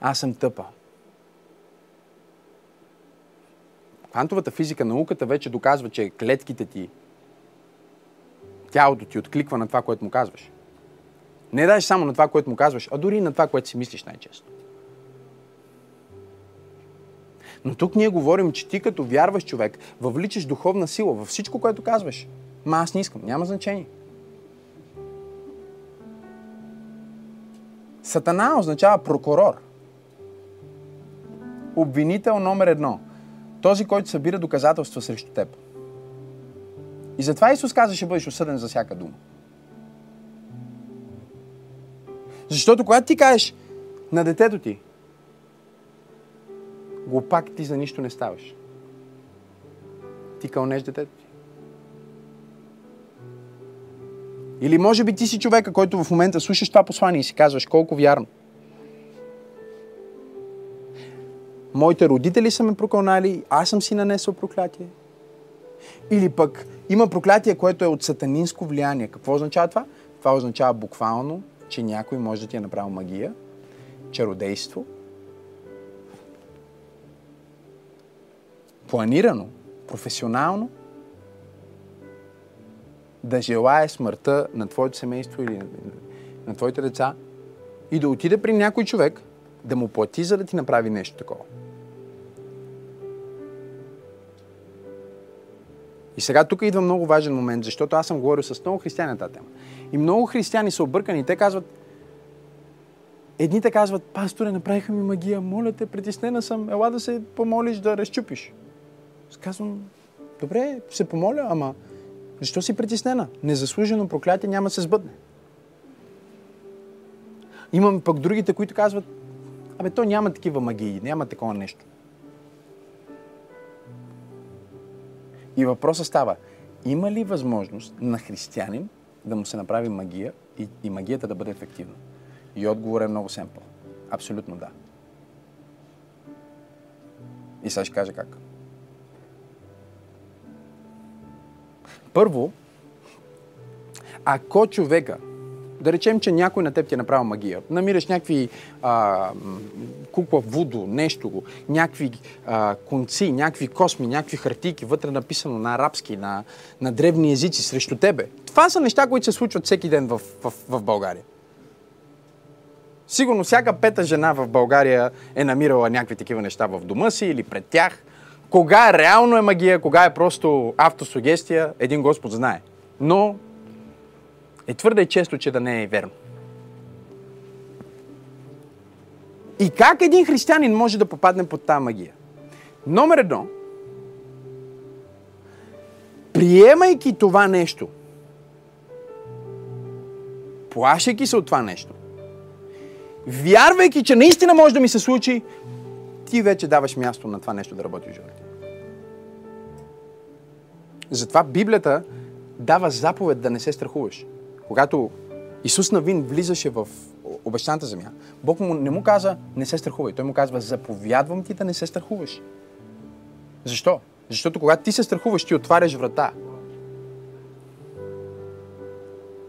аз съм тъпа. Квантовата физика, науката вече доказва, че клетките ти, тялото ти откликва на това, което му казваш. Не даже само на това, което му казваш, а дори на това, което си мислиш най-често. Но тук ние говорим, че ти като вярваш човек, въвличаш духовна сила във всичко, което казваш. Ма аз не искам, няма значение. Сатана означава прокурор. Обвинител номер едно. Този, който събира доказателства срещу теб. И затова Исус каза, ще бъдеш осъден за всяка дума. Защото когато ти кажеш на детето ти, глупак ти за нищо не ставаш. Ти кълнеш детето ти. Или може би ти си човека, който в момента слушаш това послание и си казваш колко вярно. Моите родители са ме прокълнали, аз съм си нанесъл проклятие. Или пък има проклятие, което е от сатанинско влияние. Какво означава това? Това означава буквално, че някой може да ти е направил магия, чародейство, планирано, професионално, да желая смъртта на твоето семейство или на, твоите деца и да отиде при някой човек, да му плати, за да ти направи нещо такова. И сега тук идва много важен момент, защото аз съм говорил с много християни на тази тема. И много християни са объркани. Те казват, едните казват, пасторе, направиха ми магия, моля те, притеснена съм, ела да се помолиш да разчупиш. Казвам, добре, се помоля, ама защо си притеснена? Незаслужено проклятие няма се сбъдне. Имам пък другите, които казват, абе, то няма такива магии, няма такова нещо. И въпросът става, има ли възможност на християнин да му се направи магия и, и магията да бъде ефективна? И отговор е много семпъл. Абсолютно да. И сега ще кажа как. Първо, ако човека, да речем, че някой на теб ти е направил магия, намираш някакви а, кукла вудо, нещо го, някакви а, конци, някакви косми, някакви хартийки, вътре написано на арабски, на, на древни езици срещу тебе. Това са неща, които се случват всеки ден в, в, в България. Сигурно всяка пета жена в България е намирала някакви такива неща в дома си или пред тях – кога реално е магия, кога е просто автосугестия, един Господ знае. Но е твърде често, че да не е верно. И как един християнин може да попадне под тази магия? Номер едно, приемайки това нещо, плашайки се от това нещо, вярвайки, че наистина може да ми се случи, ти вече даваш място на това нещо да работи в живота. Затова Библията дава заповед да не се страхуваш. Когато Исус Навин влизаше в обещаната земя, Бог му не му каза не се страхувай. Той му казва заповядвам ти да не се страхуваш. Защо? Защото когато ти се страхуваш, ти отваряш врата.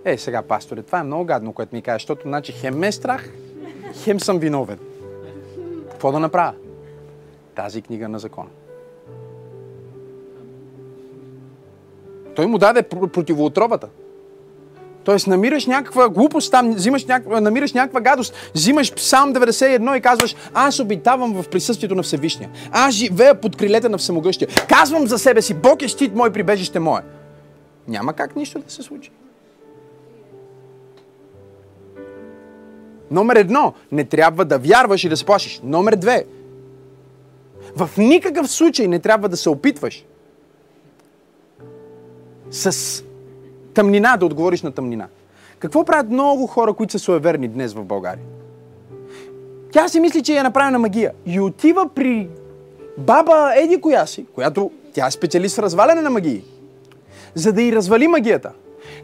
Е, сега, пасторе, това е много гадно, което ми кажеш, защото значи хем ме е страх, хем съм виновен. Какво да направя? Тази книга на закона. Той му даде противоотровата. Тоест, намираш някаква глупост там, взимаш някаква, намираш някаква гадост, взимаш Псалм 91 и казваш, аз обитавам в присъствието на Всевишния. Аз живея под крилете на Всемогъщия. Казвам за себе си, Бог е щит мой, прибежище мое. Няма как нищо да се случи. Номер едно, не трябва да вярваш и да се плашиш. Номер две, в никакъв случай не трябва да се опитваш с тъмнина да отговориш на тъмнина. Какво правят много хора, които са суеверни днес в България? Тя си мисли, че е направена магия. И отива при баба Еди коя си, която тя е специалист в разваляне на магии, за да й развали магията.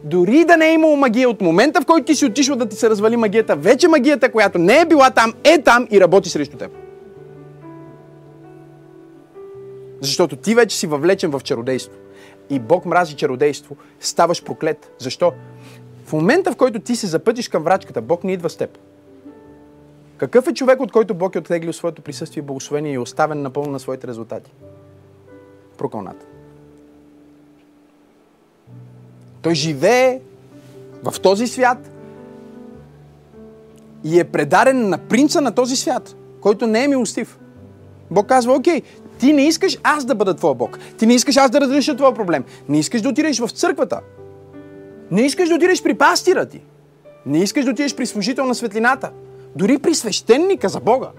Дори да не е имало магия от момента, в който ти си отишъл да ти се развали магията, вече магията, която не е била там, е там и работи срещу теб. Защото ти вече си въвлечен в чародейство. И Бог мрази чародейство. Ставаш проклет. Защо? В момента, в който ти се запътиш към врачката, Бог не идва с теб. Какъв е човек, от който Бог е оттеглил своето присъствие и благословение и е оставен напълно на своите резултати? Прокълнат. Той живее в този свят и е предаден на принца на този свят, който не е милостив. Бог казва, окей, ти не искаш аз да бъда твой Бог. Ти не искаш аз да разреша твоя проблем. Не искаш да отидеш в църквата. Не искаш да отидеш при пастира ти. Не искаш да отидеш при служител на светлината. Дори при свещеника за Бога.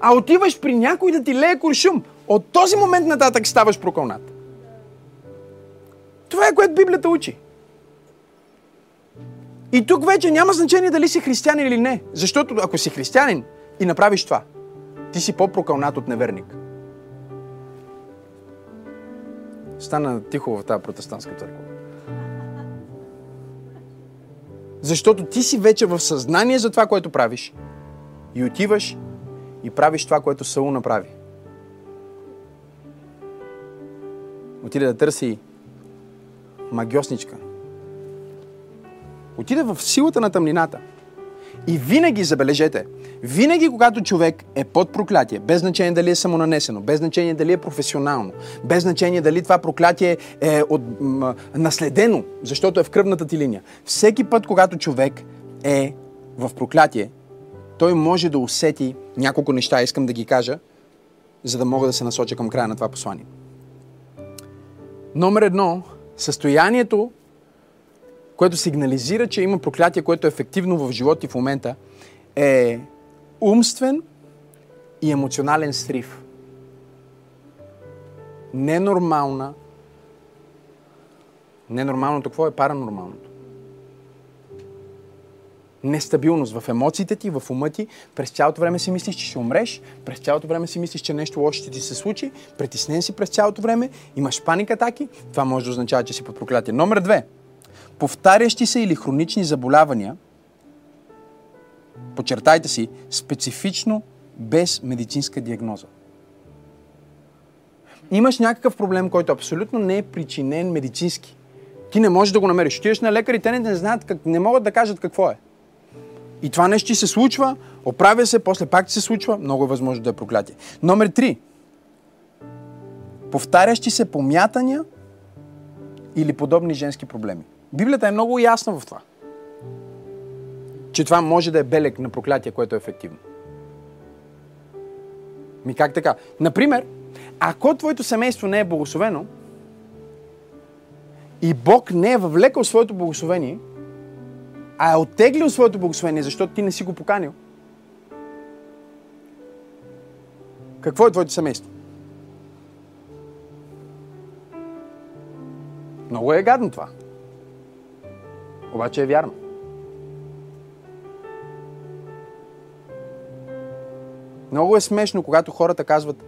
А отиваш при някой да ти лее куршум. От този момент нататък ставаш прокълнат. Това е което Библията учи. И тук вече няма значение дали си християнин или не. Защото ако си християнин и направиш това, Ти си по-прокълнат от неверник. Стана тихо в тази протестантска църква. Защото ти си вече в съзнание за това, което правиш. И отиваш и правиш това, което Саул направи. Отиде да търси магиосничка. Отиде в силата на тъмнината. И винаги, забележете, винаги когато човек е под проклятие, без значение дали е самонанесено, без значение дали е професионално, без значение дали това проклятие е от, м- наследено, защото е в кръвната ти линия, всеки път, когато човек е в проклятие, той може да усети няколко неща, искам да ги кажа, за да мога да се насоча към края на това послание. Номер едно, състоянието, което сигнализира, че има проклятие, което е ефективно в живота ти в момента, е умствен и емоционален срив. Ненормална. Ненормалното какво е паранормалното? Нестабилност в емоциите ти, в ума ти. През цялото време си мислиш, че ще умреш. През цялото време си мислиш, че нещо лошо ще ти се случи. Притеснен си през цялото време. Имаш паник атаки. Това може да означава, че си под проклятие. Номер две. Повтарящи се или хронични заболявания – подчертайте си, специфично без медицинска диагноза. Имаш някакъв проблем, който абсолютно не е причинен медицински. Ти не можеш да го намериш. Отиваш на лекари, те не, не знаят, как, не могат да кажат какво е. И това нещо ти се случва, оправя се, после пак ти се случва, много е възможно да е проклятие. Номер три. Повтарящи се помятания или подобни женски проблеми. Библията е много ясна в това че това може да е белег на проклятие, което е ефективно. Ми как така? Например, ако твоето семейство не е благословено и Бог не е въвлекал своето благословение, а е оттеглил своето благословение, защото ти не си го поканил, какво е твоето семейство? Много е гадно това. Обаче е вярно. Много е смешно, когато хората казват,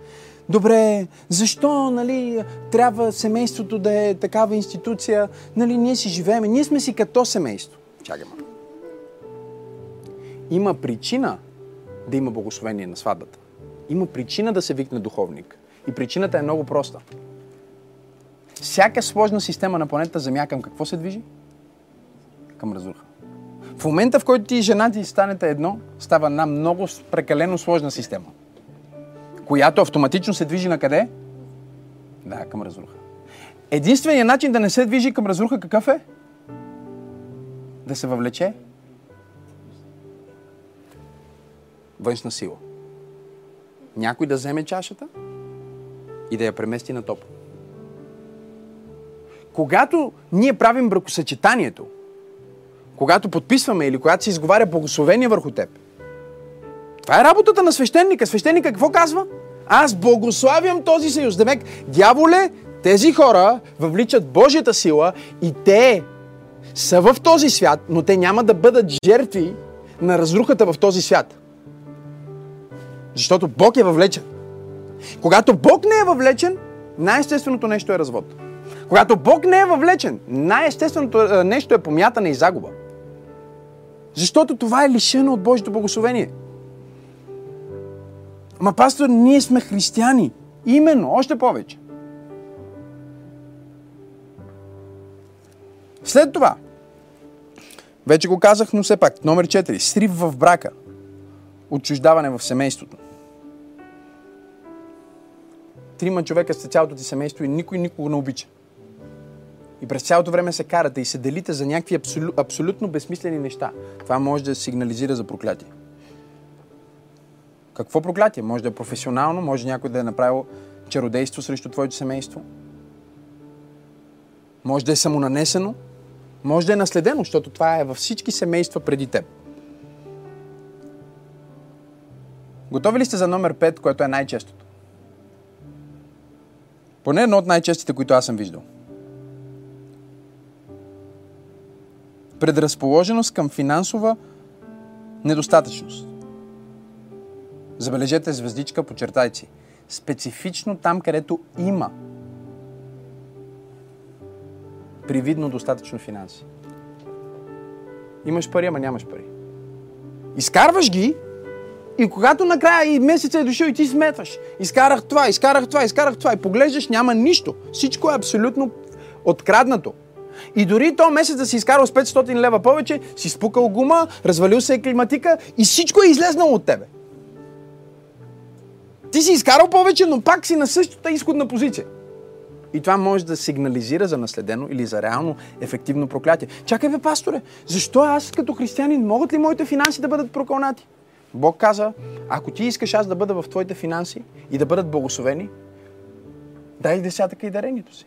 добре, защо нали, трябва семейството да е такава институция, нали, ние си живееме, ние сме си като семейство. Чакай ма. Има причина да има благословение на сватбата. Има причина да се викне духовник. И причината е много проста. Всяка сложна система на планета Земя към какво се движи? Към разруха. В момента, в който ти и жена ти станете едно, става една много прекалено сложна система, която автоматично се движи на къде? Да, към разруха. Единственият начин да не се движи към разруха какъв е? Да се въвлече външна сила. Някой да вземе чашата и да я премести на топло. Когато ние правим бракосъчетанието, когато подписваме или когато се изговаря благословение върху теб. Това е работата на свещеника. Свещеника какво казва? Аз благославям този съюз. Демек, дяволе, тези хора въвличат Божията сила и те са в този свят, но те няма да бъдат жертви на разрухата в този свят. Защото Бог е въвлечен. Когато Бог не е въвлечен, най-естественото нещо е развод. Когато Бог не е въвлечен, най-естественото нещо е помятане и загуба. Защото това е лишено от Божието благословение. Ма, пастор, ние сме християни. Именно, още повече. След това, вече го казах, но все пак, номер 4. Срив в брака. Отчуждаване в семейството. Трима човека сте цялото ти семейство и никой никого не обича. И през цялото време се карате и се делите за някакви абсолю, абсолютно безсмислени неща. Това може да сигнализира за проклятие. Какво проклятие? Може да е професионално, може някой да е направил чародейство срещу твоето семейство. Може да е самонанесено. Може да е наследено, защото това е във всички семейства преди теб. Готови ли сте за номер 5, което е най-честото? Поне едно от най-честите, които аз съм виждал – предразположеност към финансова недостатъчност. Забележете звездичка, почертайте си. Специфично там, където има привидно достатъчно финанси. Имаш пари, ама нямаш пари. Изкарваш ги и когато накрая и месеца е дошъл и ти сметваш. Изкарах това, изкарах това, изкарах това и поглеждаш, няма нищо. Всичко е абсолютно откраднато. И дори то месец да си изкарал с 500 лева повече, си спукал гума, развалил се е климатика и всичко е излезнало от тебе. Ти си изкарал повече, но пак си на същата изходна позиция. И това може да сигнализира за наследено или за реално ефективно проклятие. Чакай бе, пасторе, защо аз като християнин могат ли моите финанси да бъдат прокълнати? Бог каза, ако ти искаш аз да бъда в твоите финанси и да бъдат благословени, дай десятъка и дарението си.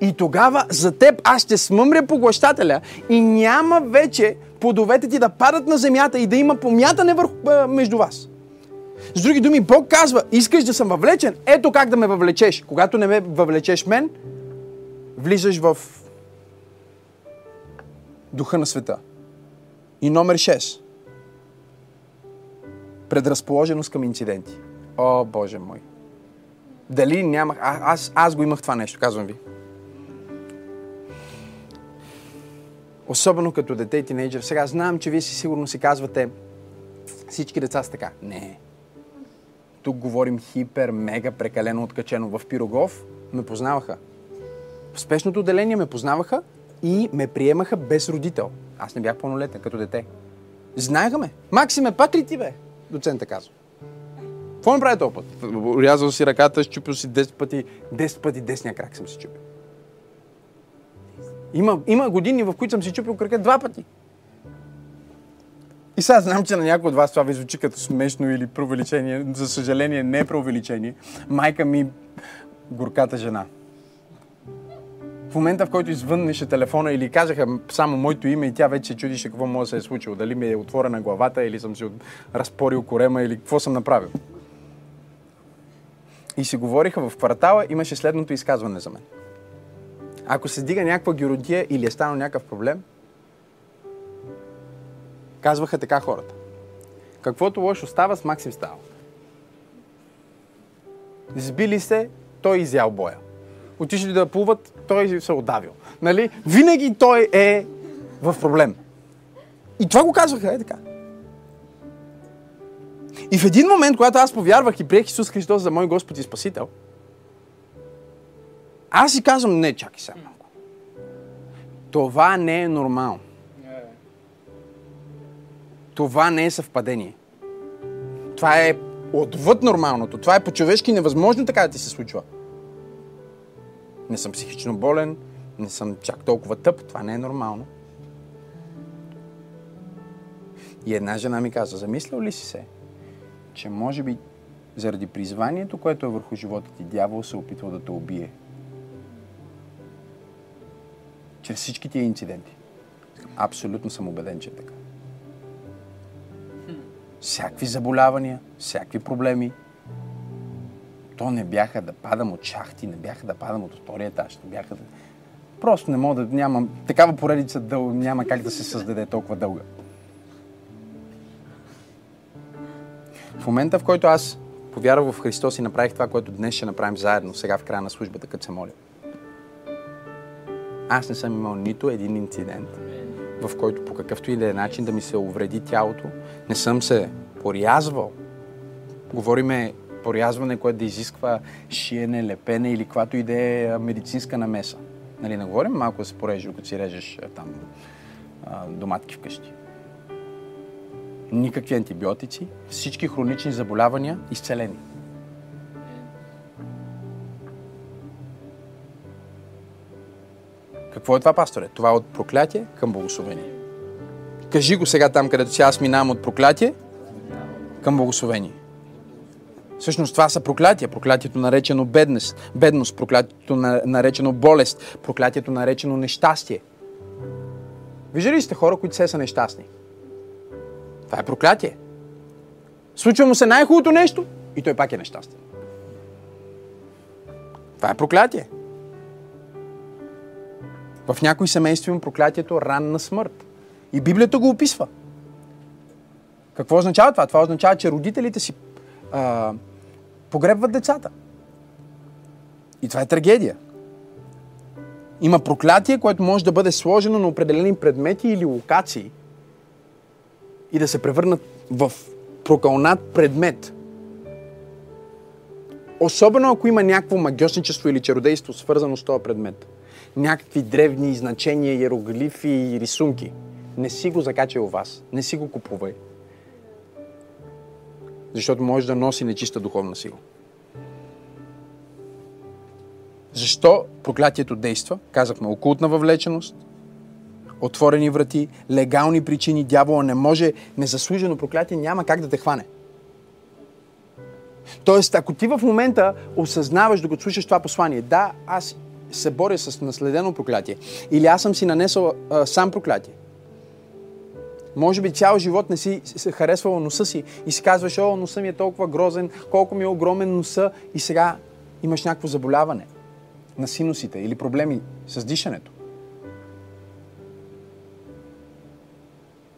И тогава за теб аз ще смъмря поглъщателя и няма вече плодовете ти да падат на земята и да има помятане върху, между вас. С други думи, Бог казва, искаш да съм въвлечен, ето как да ме въвлечеш. Когато не ме въвлечеш мен, влизаш в духа на света. И номер 6. Предразположеност към инциденти. О, Боже мой. Дали нямах... А, аз, аз го имах това нещо, казвам ви. Особено като дете и тинейджър. Сега знам, че вие си сигурно си казвате, всички деца са така. Не. Тук говорим хипер, мега, прекалено откачено. В Пирогов ме познаваха. В спешното отделение ме познаваха и ме приемаха без родител. Аз не бях пълнолетен, като дете. Знаеха ме. Максиме, пак ли ти бе? Доцента казва. Какво ми прави този път? Рязал си ръката, щупил си 10 пъти, 10 пъти десния крак съм си чупил. Има, има години, в които съм си чупил крака два пъти. И сега знам, че на някой от вас това ви звучи като смешно или преувеличение. За съжаление, не е преувеличение. Майка ми, горката жена. В момента, в който извъннеше телефона или казаха само моето име и тя вече чудише какво може да се е случило. Дали ми е отворена главата или съм си разпорил корема или какво съм направил. И си говориха в квартала, имаше следното изказване за мен. Ако се дига някаква геродия или е станал някакъв проблем, казваха така хората. Каквото лошо става, с Максим става. Сбили се, той изял боя. Отишли да плуват, той се отдавил. Нали? Винаги той е в проблем. И това го казваха, е така. И в един момент, когато аз повярвах и приех Исус Христос за мой Господ и Спасител, аз си казвам, не, чакай сега малко. Това не е нормално. Това не е съвпадение. Това е отвъд нормалното. Това е по-човешки невъзможно така да ти се случва. Не съм психично болен, не съм чак толкова тъп. Това не е нормално. И една жена ми каза, замислял ли си се, че може би заради призванието, което е върху живота ти, дявол се опитва да те убие. Чрез всички тия инциденти. Абсолютно съм убеден, че е така всякакви заболявания, всякакви проблеми. То не бяха да падам от шахти, не бяха да падам от втория етаж, не бяха да... Просто не мога да нямам... Такава поредица дъл... няма как да се създаде толкова дълга. В момента, в който аз повярвах в Христос и направих това, което днес ще направим заедно, сега в края на службата, като се моля. Аз не съм имал нито един инцидент, в който по какъвто и да е начин да ми се увреди тялото. Не съм се порязвал. Говориме порязване, което да изисква шиене, лепене или каквато и да е медицинска намеса. Нали, не говорим малко да се порежи, като си режеш там доматки вкъщи. Никакви антибиотици, всички хронични заболявания изцелени. Какво е това, пасторе? Това е от проклятие към благословение. Кажи го сега там, където си аз минавам от проклятие към благословение. Всъщност това са проклятия. Проклятието наречено бедност, бедност проклятието наречено болест, проклятието наречено нещастие. Виждали ли сте хора, които се са нещастни? Това е проклятие. Случва му се най-хубавото нещо и той пак е нещастен. Това е проклятие. В някои семейства има проклятието ранна смърт. И Библията го описва. Какво означава това? Това означава, че родителите си а, погребват децата. И това е трагедия. Има проклятие, което може да бъде сложено на определени предмети или локации и да се превърнат в прокълнат предмет. Особено ако има някакво магиосничество или чародейство, свързано с този предмет. Някакви древни значения, иероглифи и рисунки. Не си го закачай у вас. Не си го купувай. Защото може да носи нечиста духовна сила. Защо проклятието действа? Казахме окултна въвлеченост, отворени врати, легални причини, дявола не може, незаслужено проклятие няма как да те хване. Тоест, ако ти в момента осъзнаваш, докато слушаш това послание, да, аз се боря с наследено проклятие, или аз съм си нанесъл а, сам проклятие, може би цял живот не си харесвал носа си и си казваш, о, носа ми е толкова грозен, колко ми е огромен носа и сега имаш някакво заболяване на синусите или проблеми с дишането.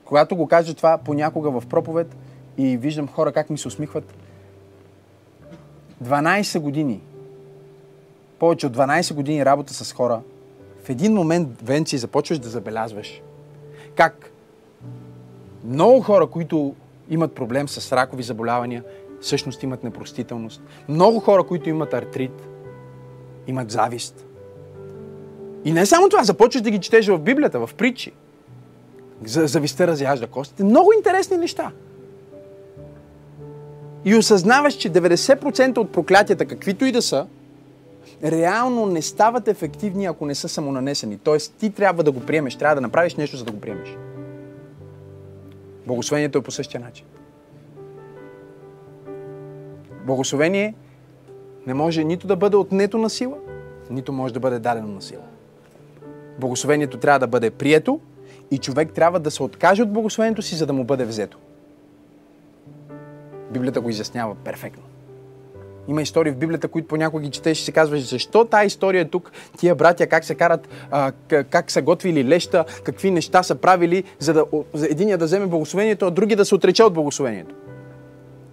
Когато го кажа това понякога в проповед и виждам хора как ми се усмихват, 12 години, повече от 12 години работа с хора, в един момент, Венци, започваш да забелязваш как много хора, които имат проблем с ракови заболявания, всъщност имат непростителност. Много хора, които имат артрит, имат завист. И не само това, започваш да ги четеш в Библията, в притчи. Завистта разяжда костите. Много интересни неща. И осъзнаваш, че 90% от проклятията, каквито и да са, реално не стават ефективни, ако не са самонанесени. Тоест, ти трябва да го приемеш, трябва да направиш нещо, за да го приемеш. Благословението е по същия начин. Благословение не може нито да бъде отнето на сила, нито може да бъде дадено на сила. Благословението трябва да бъде прието и човек трябва да се откаже от благословението си, за да му бъде взето. Библията го изяснява перфектно. Има истории в Библията, които понякога ги четеш и се казваш, защо тази история е тук, тия братя как се карат, а, как са готвили леща, какви неща са правили, за да за единия да вземе благословението, а други да се отрече от благословението.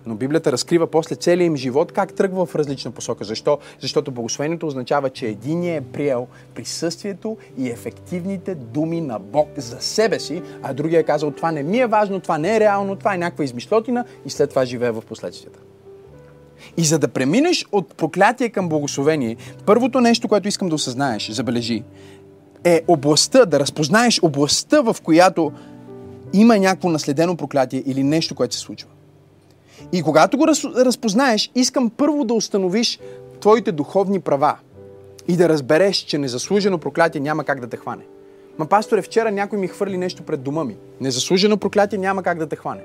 Но Библията разкрива после целия им живот как тръгва в различна посока. Защо? Защото благословението означава, че единият е приел присъствието и ефективните думи на Бог за себе си, а другия е казал, това не ми е важно, това не е реално, това е някаква измишлотина и след това живее в последствията. И за да преминеш от проклятие към благословение, първото нещо, което искам да осъзнаеш, забележи, е областта, да разпознаеш областта, в която има някакво наследено проклятие или нещо, което се случва. И когато го разпознаеш, искам първо да установиш твоите духовни права и да разбереш, че незаслужено проклятие няма как да те хване. Ма, пасторе, вчера някой ми хвърли нещо пред дома ми. Незаслужено проклятие няма как да те хване.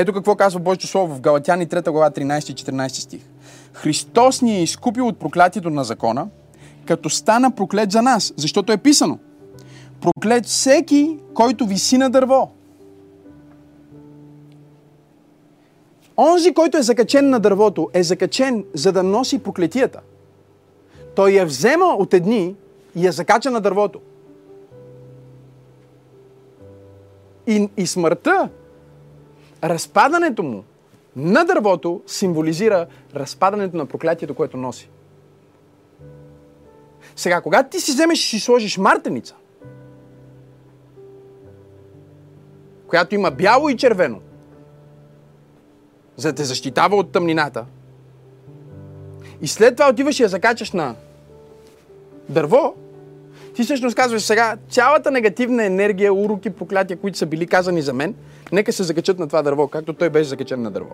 Ето какво казва Божието Слово в Галатяни 3 глава 13 и 14 стих. Христос ни е изкупил от проклятието на закона, като стана проклет за нас, защото е писано. Проклет всеки, който виси на дърво. Онзи, който е закачен на дървото, е закачен, за да носи проклетията. Той я взема от едни и я закача на дървото. И, и смъртта разпадането му на дървото символизира разпадането на проклятието, което носи. Сега, когато ти си вземеш и си сложиш мартеница, която има бяло и червено, за да те защитава от тъмнината, и след това отиваш и я закачаш на дърво, ти всъщност казваш сега, цялата негативна енергия, уроки, проклятия, които са били казани за мен, нека се закачат на това дърво, както той беше закачен на дърво.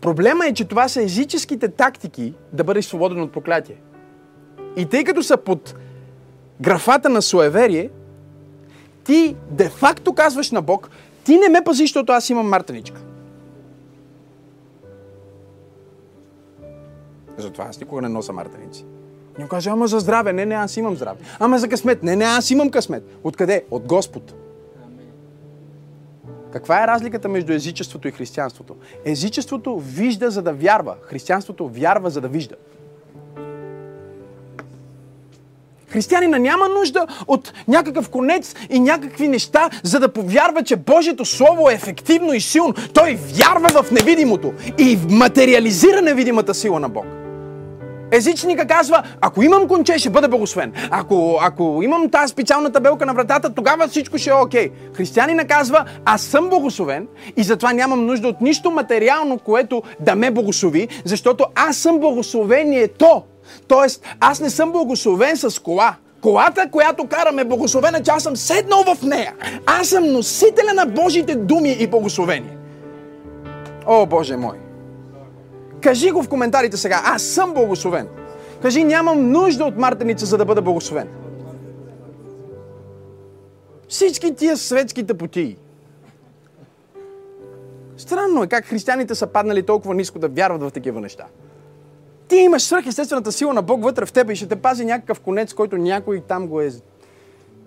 Проблема е, че това са езическите тактики да бъдеш свободен от проклятие. И тъй като са под графата на суеверие, ти де-факто казваш на Бог, ти не ме пази, защото аз имам мартеничка. Затова аз никога не нося мартеници. Някой каже, ама за здраве. Не, не, аз имам здраве. Ама за късмет. Не, не, аз имам късмет. Откъде? От Господ. Каква е разликата между езичеството и християнството? Езичеството вижда за да вярва. Християнството вярва за да вижда. Християнина няма нужда от някакъв конец и някакви неща, за да повярва, че Божието Слово е ефективно и силно. Той вярва в невидимото и материализира невидимата сила на Бог. Езичника казва, ако имам конче, ще бъда благословен. Ако, ако имам тази специална табелка на вратата, тогава всичко ще е окей. Okay. Християнина казва, аз съм благословен и затова нямам нужда от нищо материално, което да ме благослови, защото аз съм благословението. Тоест, аз не съм благословен с кола. Колата, която караме благословена, че аз съм седнал в нея. Аз съм носителя на Божите думи и благословение. О, Боже мой! Кажи го в коментарите сега. Аз съм благословен. Кажи, нямам нужда от мартеница, за да бъда благословен. Всички тия светски тъпотии. Странно е как християните са паднали толкова ниско да вярват в такива неща. Ти имаш свръхестествената сила на Бог вътре в теб и ще те пази някакъв конец, който някой там го е...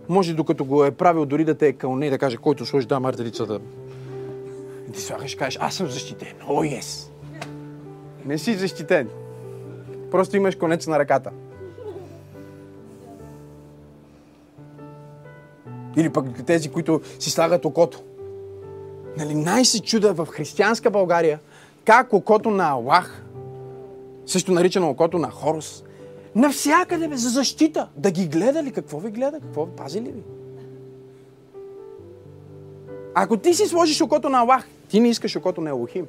Може докато го е правил дори да те е кълне и да каже, който сложи да мартелицата. И ти слагаш кажеш, аз съм защитен. О, oh, yes! Не си защитен. Просто имаш конец на ръката. Или пък тези, които си слагат окото. Нали, най-се чуда в християнска България как окото на Аллах също наричано окото на Хорус. Навсякъде бе, за защита. Да ги гледа ли? Какво ви гледа? Какво пази ли ви? Ако ти си сложиш окото на Аллах, ти не искаш окото на Елохим.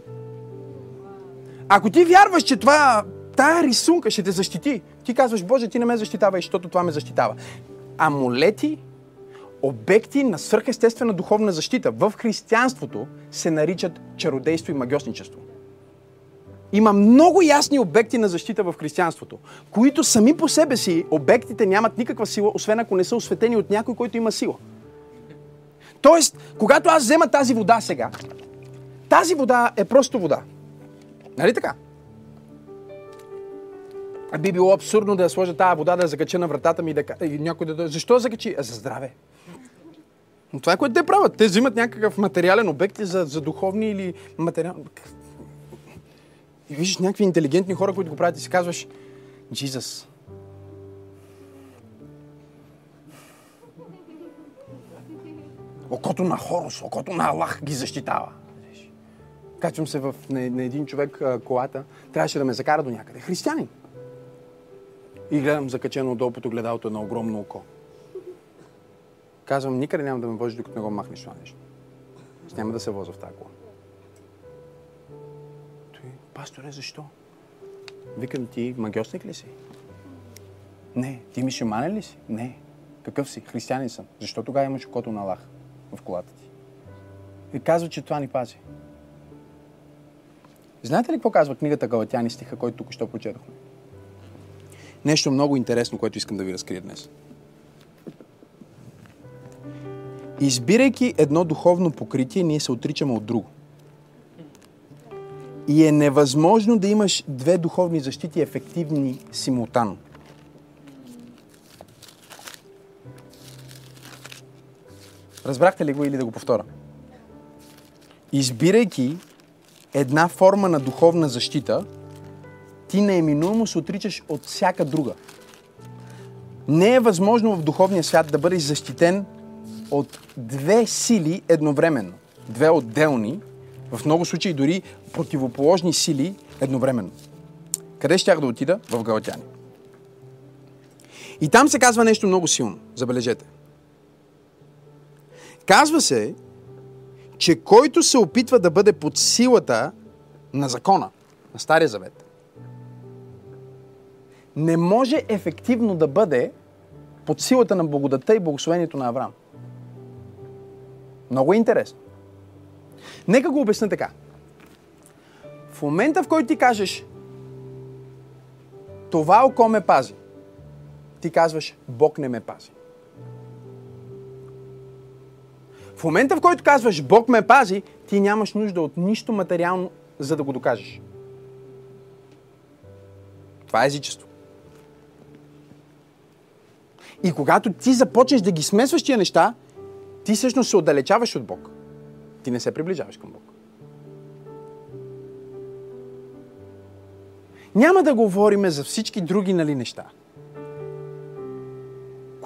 Ако ти вярваш, че това, тая рисунка ще те защити, ти казваш, Боже, ти не ме защитавай, защото това ме защитава. Амулети, обекти на свърхестествена духовна защита в християнството се наричат чародейство и магиосничество. Има много ясни обекти на защита в християнството, които сами по себе си обектите нямат никаква сила, освен ако не са осветени от някой, който има сила. Тоест, когато аз взема тази вода сега, тази вода е просто вода. Нали така? Би било абсурдно да сложа тази вода, да закача на вратата ми и, да, и някой да... Защо закачи? За здраве. Но това е което те правят. Те взимат някакъв материален обект за, за духовни или материални... И виждаш някакви интелигентни хора, които го правят и си казваш, Джизъс. Окото на Хорос, окото на Аллах ги защитава. Качвам се в, на, на един човек а, колата, трябваше да ме закара до някъде. Християнин. И гледам закачено отдолу под огледалото на огромно око. Казвам, никъде няма да ме возиш, докато не го махнеш това нещо. Аз няма да се воза в тази кола. Пасторе, защо? Викам, ти магиосник ли си? Не. Ти мишеманен ли си? Не. Какъв си? Християнин съм. Защо тогава имаш окото на Аллах в колата ти? И казва, че това ни пази. Знаете ли какво казва книгата Галатяни стиха, който тук що прочетохме? Нещо много интересно, което искам да ви разкрия днес. Избирайки едно духовно покритие, ние се отричаме от друго. И е невъзможно да имаш две духовни защити ефективни симултанно. Разбрахте ли го или да го повторя? Избирайки една форма на духовна защита, ти нееминуемо се отричаш от всяка друга. Не е възможно в духовния свят да бъдеш защитен от две сили едновременно. Две отделни, в много случаи дори противоположни сили едновременно. Къде щях да отида? В Галатяни. И там се казва нещо много силно. Забележете. Казва се, че който се опитва да бъде под силата на закона, на Стария Завет, не може ефективно да бъде под силата на благодата и благословението на Авраам. Много е интересно. Нека го обясня така. В момента, в който ти кажеш това око ме пази, ти казваш Бог не ме пази. В момента, в който казваш Бог ме пази, ти нямаш нужда от нищо материално, за да го докажеш. Това е езичество. И когато ти започнеш да ги смесваш тия неща, ти всъщност се отдалечаваш от Бог. Ти не се приближаваш към Бог. Няма да говорим за всички други нали, неща.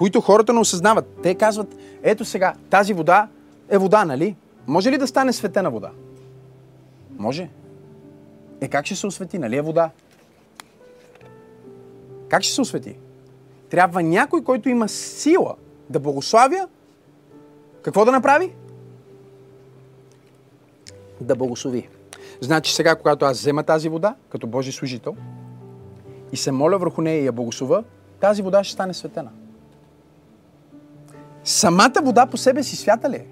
които хората не осъзнават. Те казват, ето сега, тази вода е вода, нали? Може ли да стане светена вода? Може. Е, как ще се освети? Нали е вода? Как ще се освети? Трябва някой, който има сила да благославя, какво да направи? Да благослови. Значи сега, когато аз взема тази вода, като Божи служител, и се моля върху нея и я благослова, тази вода ще стане светена. Самата вода по себе си свята ли е?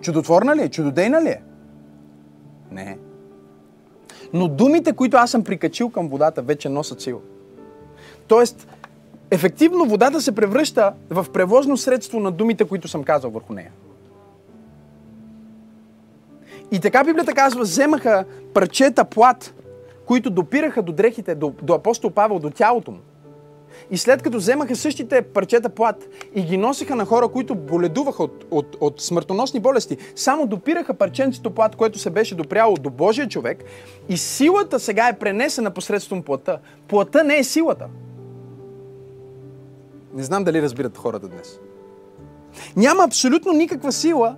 Чудотворна ли е? Чудодейна ли е? Не. Но думите, които аз съм прикачил към водата, вече носят сила. Тоест, ефективно водата се превръща в превозно средство на думите, които съм казал върху нея. И така Библията казва, вземаха парчета плат, които допираха до дрехите, до, до апостол Павел, до тялото му. И след като вземаха същите парчета плат и ги носиха на хора, които боледуваха от, от, от смъртоносни болести, само допираха парченцето плат, което се беше допряло до Божия човек и силата сега е пренесена посредством плата. Плата не е силата. Не знам дали разбират хората днес. Няма абсолютно никаква сила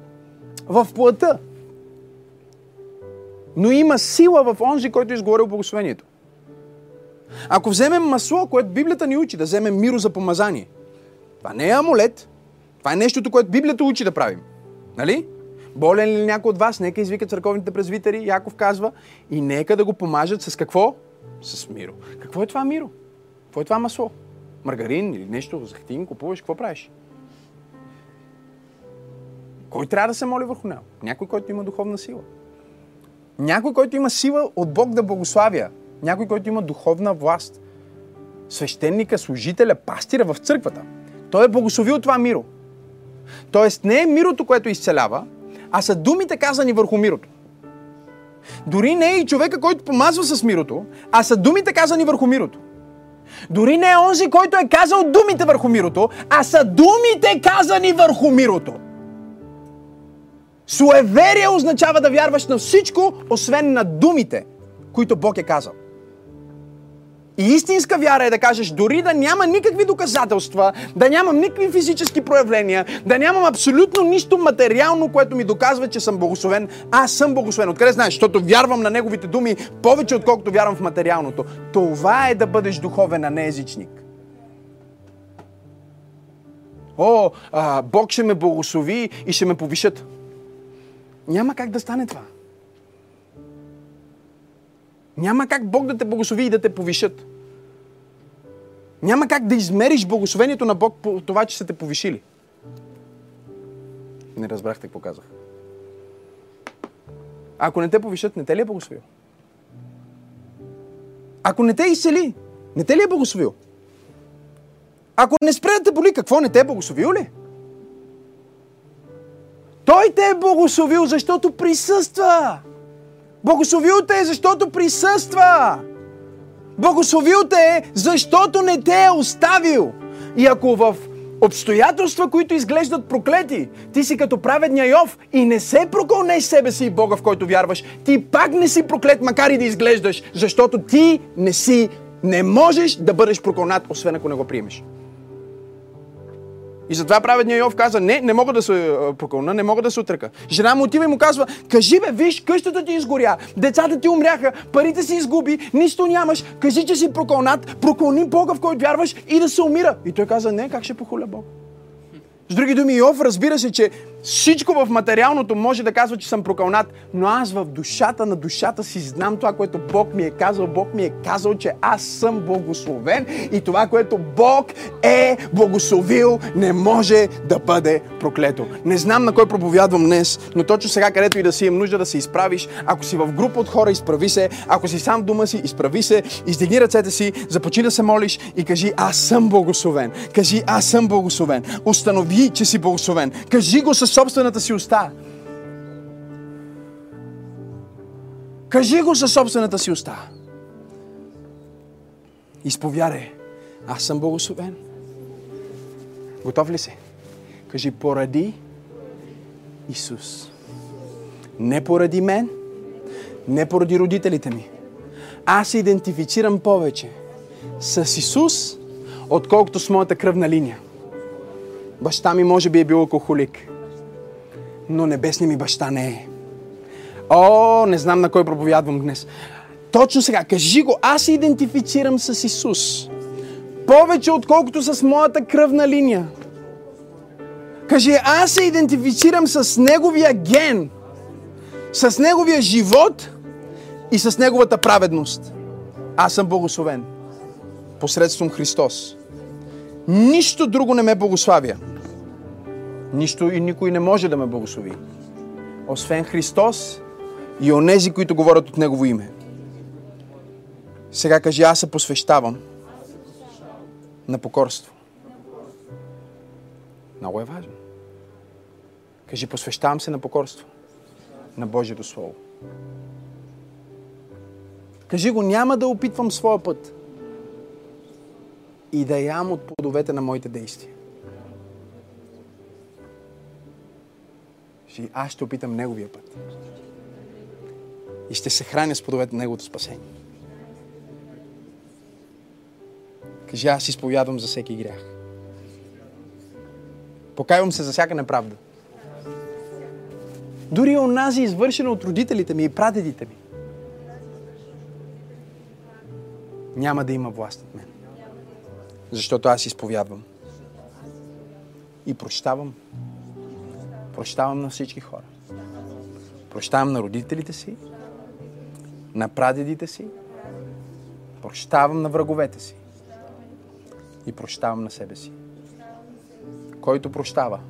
в плата. Но има сила в онзи, който е изговорил благословението. Ако вземем масло, което Библията ни учи, да вземем миро за помазание, това не е амулет, това е нещото, което Библията учи да правим. Нали? Болен ли някой от вас, нека извика църковните презвитери, Яков казва, и нека да го помажат с какво? С миро. Какво е това миро? Какво е това масло? Маргарин или нещо, захтин, купуваш, какво правиш? Кой трябва да се моли върху него? Някой, който има духовна сила. Някой, който има сила от Бог да благославя. Някой, който има духовна власт. Свещеника, служителя, пастира в църквата. Той е благословил това миро. Тоест не е мирото, което изцелява, а са думите казани върху мирото. Дори не е и човека, който помазва с мирото, а са думите казани върху мирото. Дори не е онзи, който е казал думите върху мирото, а са думите казани върху мирото. Суеверие означава да вярваш на всичко, освен на думите, които Бог е казал. И истинска вяра е да кажеш, дори да няма никакви доказателства, да нямам никакви физически проявления, да нямам абсолютно нищо материално, което ми доказва, че съм благословен, аз съм благословен. Откъде знаеш? Защото вярвам на неговите думи повече, отколкото вярвам в материалното. Това е да бъдеш духовен, а не езичник. О, а, Бог ще ме благослови и ще ме повишат. Няма как да стане това. Няма как Бог да те благослови и да те повишат. Няма как да измериш благословението на Бог по това, че са те повишили. Не разбрахте какво казах. Ако не те повишат, не те ли е благословил? Ако не те изцели, не те ли е благословил? Ако не спре да те боли, какво не те е благословил ли? Той те е благословил, защото присъства. Благословил те е, защото присъства. Благословил те е, защото не те е оставил. И ако в обстоятелства, които изглеждат проклети, ти си като праведния Йов и не се прокълнеш себе си и Бога, в който вярваш, ти пак не си проклет, макар и да изглеждаш, защото ти не си, не можеш да бъдеш прокълнат, освен ако не го приемеш. И затова праведният Йов каза, не, не мога да се покълна, не мога да се отръка. Жена му отива и му казва, кажи бе, виж, къщата ти изгоря, децата ти умряха, парите си изгуби, нищо нямаш, кажи, че си прокълнат, прокълни Бога, в който вярваш и да се умира. И той каза, не, как ще похуля Бог? С други думи, Йов разбира се, че всичко в материалното може да казва, че съм прокълнат, но аз в душата на душата си знам това, което Бог ми е казал. Бог ми е казал, че аз съм благословен и това, което Бог е благословил, не може да бъде проклето. Не знам на кой проповядвам днес, но точно сега, където и да си им нужда да се изправиш, ако си в група от хора, изправи се, ако си сам дома си, изправи се, издигни ръцете си, започни да се молиш и кажи, аз съм благословен. Кажи, аз съм благословен. Установи, че си благословен. Кажи го с собствената си уста. Кажи го със собствената си уста. Изповядай. Аз съм благословен. Готов ли си? Кажи поради Исус. Не поради мен, не поради родителите ми. Аз се идентифицирам повече с Исус, отколкото с моята кръвна линия. Баща ми може би е бил алкохолик, но небесният ми баща не е. О, не знам на кой проповядвам днес. Точно сега, кажи го, аз се идентифицирам с Исус. Повече отколкото с моята кръвна линия. Кажи, аз се идентифицирам с Неговия ген, с Неговия живот и с Неговата праведност. Аз съм благословен посредством Христос. Нищо друго не ме благославя. Нищо и никой не може да ме благослови. Освен Христос и онези, които говорят от Негово име. Сега кажи, аз се посвещавам на покорство. Много е важно. Кажи, посвещавам се на покорство. На Божието Слово. Кажи го, няма да опитвам своя път. И да ям от плодовете на моите действия. Кажи, аз ще опитам Неговия път. И ще се храня с плодовете на Неговото спасение. Кажи, аз изповядвам за всеки грях. Покайвам се за всяка неправда. Дори онази извършена от родителите ми и прадедите ми. Няма да има власт от мен. Защото аз изповядвам. И прощавам. Прощавам на всички хора. Прощавам на родителите си, на прадедите си, прощавам на враговете си и прощавам на себе си. Който прощава,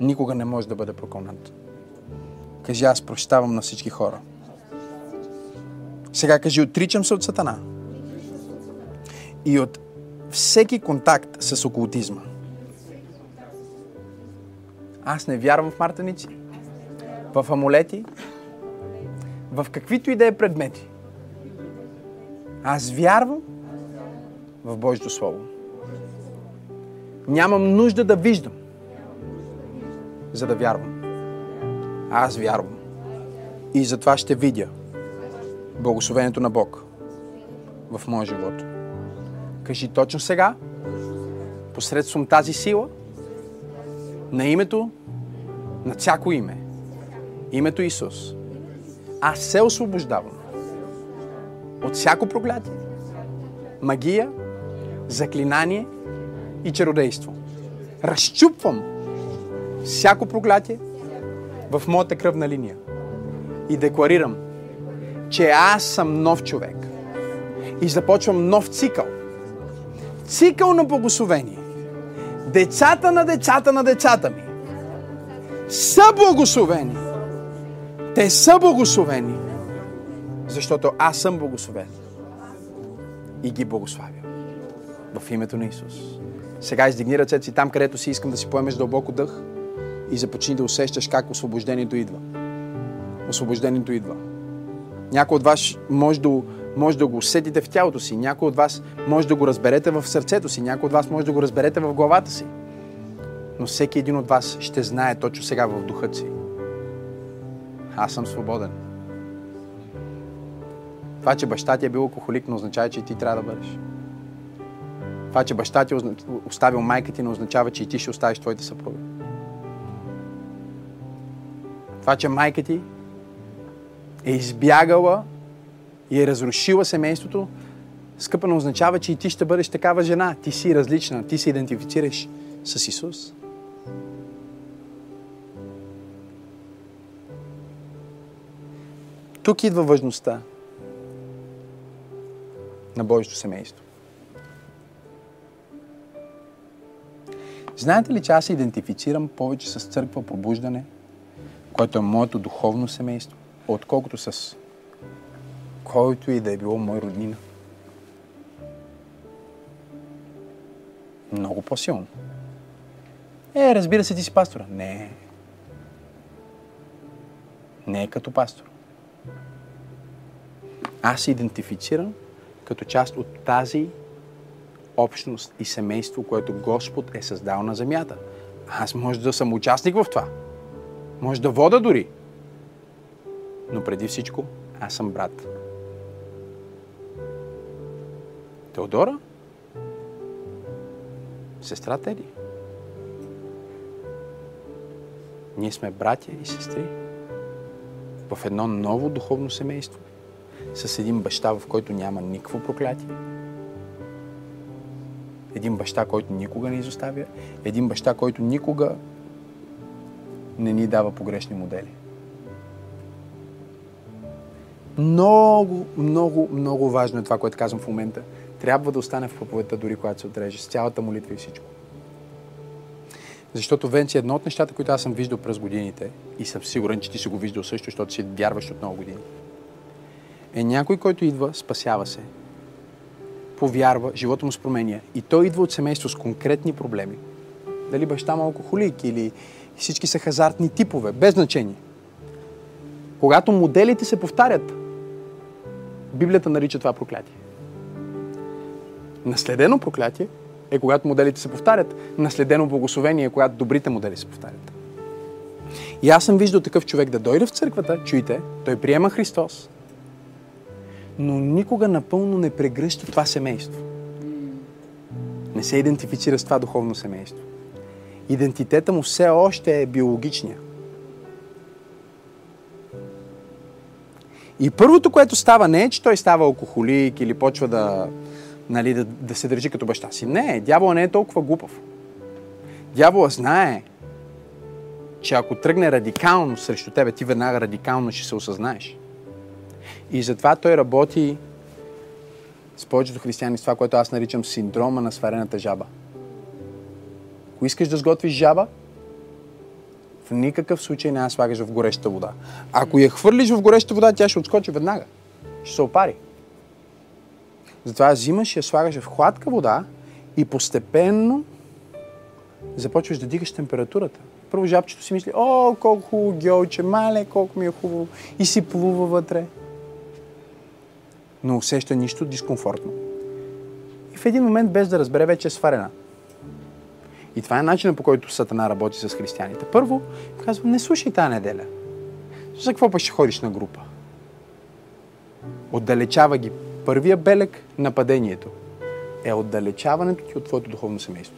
никога не може да бъде прокълнат. Кажи, аз прощавам на всички хора. Сега кажи, отричам се от Сатана и от всеки контакт с окултизма. Аз не вярвам в мартаници, в амулети, в каквито и да е предмети. Аз вярвам в Божието Слово. Нямам нужда да виждам, за да вярвам. Аз вярвам. И затова ще видя благословението на Бог в моя живот. Кажи точно сега, посредством тази сила, на името, на всяко име, името Исус, аз се освобождавам от всяко проклятие, магия, заклинание и чародейство. Разчупвам всяко проклятие в моята кръвна линия и декларирам, че аз съм нов човек и започвам нов цикъл. Цикъл на благословение. Децата на децата на децата ми са благословени. Те са благословени, защото аз съм благословен и ги благославя. В името на Исус. Сега издигни ръцете си там, където си искам да си поемеш дълбоко дъх и започни да усещаш как освобождението идва. Освобождението идва. Някой от вас може да, може да го усетите в тялото си, някой от вас може да го разберете в сърцето си, някой от вас може да го разберете в главата си. Но всеки един от вас ще знае точно сега в духът си. Аз съм свободен. Това, че баща ти е бил алкохолик, не означава, че ти трябва да бъдеш. Това, че баща ти е оставил майка ти, не означава, че и ти ще оставиш твоите съпруги. Това, че майка ти е избягала и е разрушила семейството, скъпа не означава, че и ти ще бъдеш такава жена. Ти си различна, ти се идентифицираш с Исус. Тук идва важността на Божието семейство. Знаете ли, че аз се идентифицирам повече с църква пробуждане, което е моето духовно семейство, отколкото с който и да е било мой роднина? Много по-силно. Е, разбира се, ти си пастора. Не. Не е като пастор. Аз се идентифицирам като част от тази общност и семейство, което Господ е създал на земята. Аз може да съм участник в това. Може да вода дори. Но преди всичко, аз съм брат. Теодора? Сестра Теди. Ние сме братя и сестри в едно ново духовно семейство с един баща, в който няма никакво проклятие. Един баща, който никога не изоставя. Един баща, който никога не ни дава погрешни модели. Много, много, много важно е това, което казвам в момента. Трябва да остане в проповедта, дори когато се отреже, с цялата молитва и всичко. Защото, Венци, едно от нещата, които аз съм виждал през годините, и съм сигурен, че ти си го виждал също, защото си вярваш от много години, е някой, който идва, спасява се, повярва, живота му се променя и той идва от семейство с конкретни проблеми. Дали баща му е алкохолик или всички са хазартни типове, без значение. Когато моделите се повтарят, Библията нарича това проклятие. Наследено проклятие е когато моделите се повтарят. Наследено благословение е когато добрите модели се повтарят. И аз съм виждал такъв човек да дойде в църквата, чуйте, той приема Христос, но никога напълно не прегръща това семейство. Не се идентифицира с това духовно семейство. Идентитета му все още е биологичния. И първото, което става, не е, че той става алкохолик или почва да, нали, да, да се държи като баща си. Не, дявола не е толкова глупав. Дявола знае, че ако тръгне радикално срещу тебе, ти веднага радикално ще се осъзнаеш. И затова той работи с повечето християни с това, което аз наричам синдрома на сварената жаба. Ако искаш да сготвиш жаба, в никакъв случай не я слагаш в гореща вода. Ако я хвърлиш в гореща вода, тя ще отскочи веднага. Ще се опари. Затова взимаш и я слагаш в хладка вода и постепенно започваш да дигаш температурата. Първо жабчето си мисли, о, колко хубаво геолче, мале, колко ми е хубаво. И си плува вътре. Но усеща нищо дискомфортно. И в един момент, без да разбере, вече е сварена. И това е начинът по който Сатана работи с християните. Първо, казва, не слушай тази неделя. За какво пък ще ходиш на група? Отдалечава ги. Първия белег на падението е отдалечаването ти от твоето духовно семейство.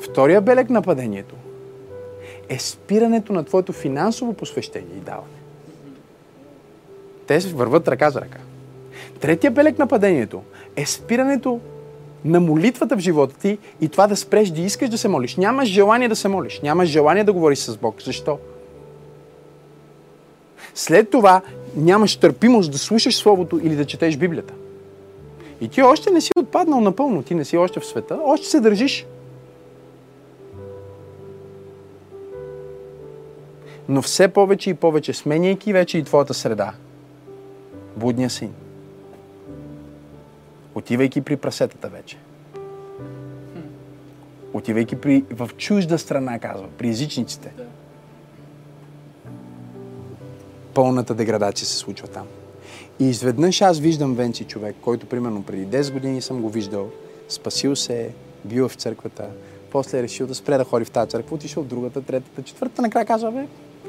Втория белег на падението е спирането на твоето финансово посвещение и даване. Те върват ръка за ръка. Третия белег на падението е спирането на молитвата в живота ти и това да спреш да искаш да се молиш. Нямаш желание да се молиш. Нямаш желание да говориш с Бог. Защо? След това нямаш търпимост да слушаш Словото или да четеш Библията. И ти още не си отпаднал напълно. Ти не си още в света. Още се държиш. Но все повече и повече, сменяйки вече и твоята среда, будния син, отивайки при прасетата вече. Отивайки при, в чужда страна, казва, при езичниците. Пълната деградация се случва там. И изведнъж аз виждам Венци човек, който примерно преди 10 години съм го виждал, спасил се, бил в църквата, после е решил да спре да ходи в тази църква, отишъл в другата, третата, четвъртата, накрая казва, бе,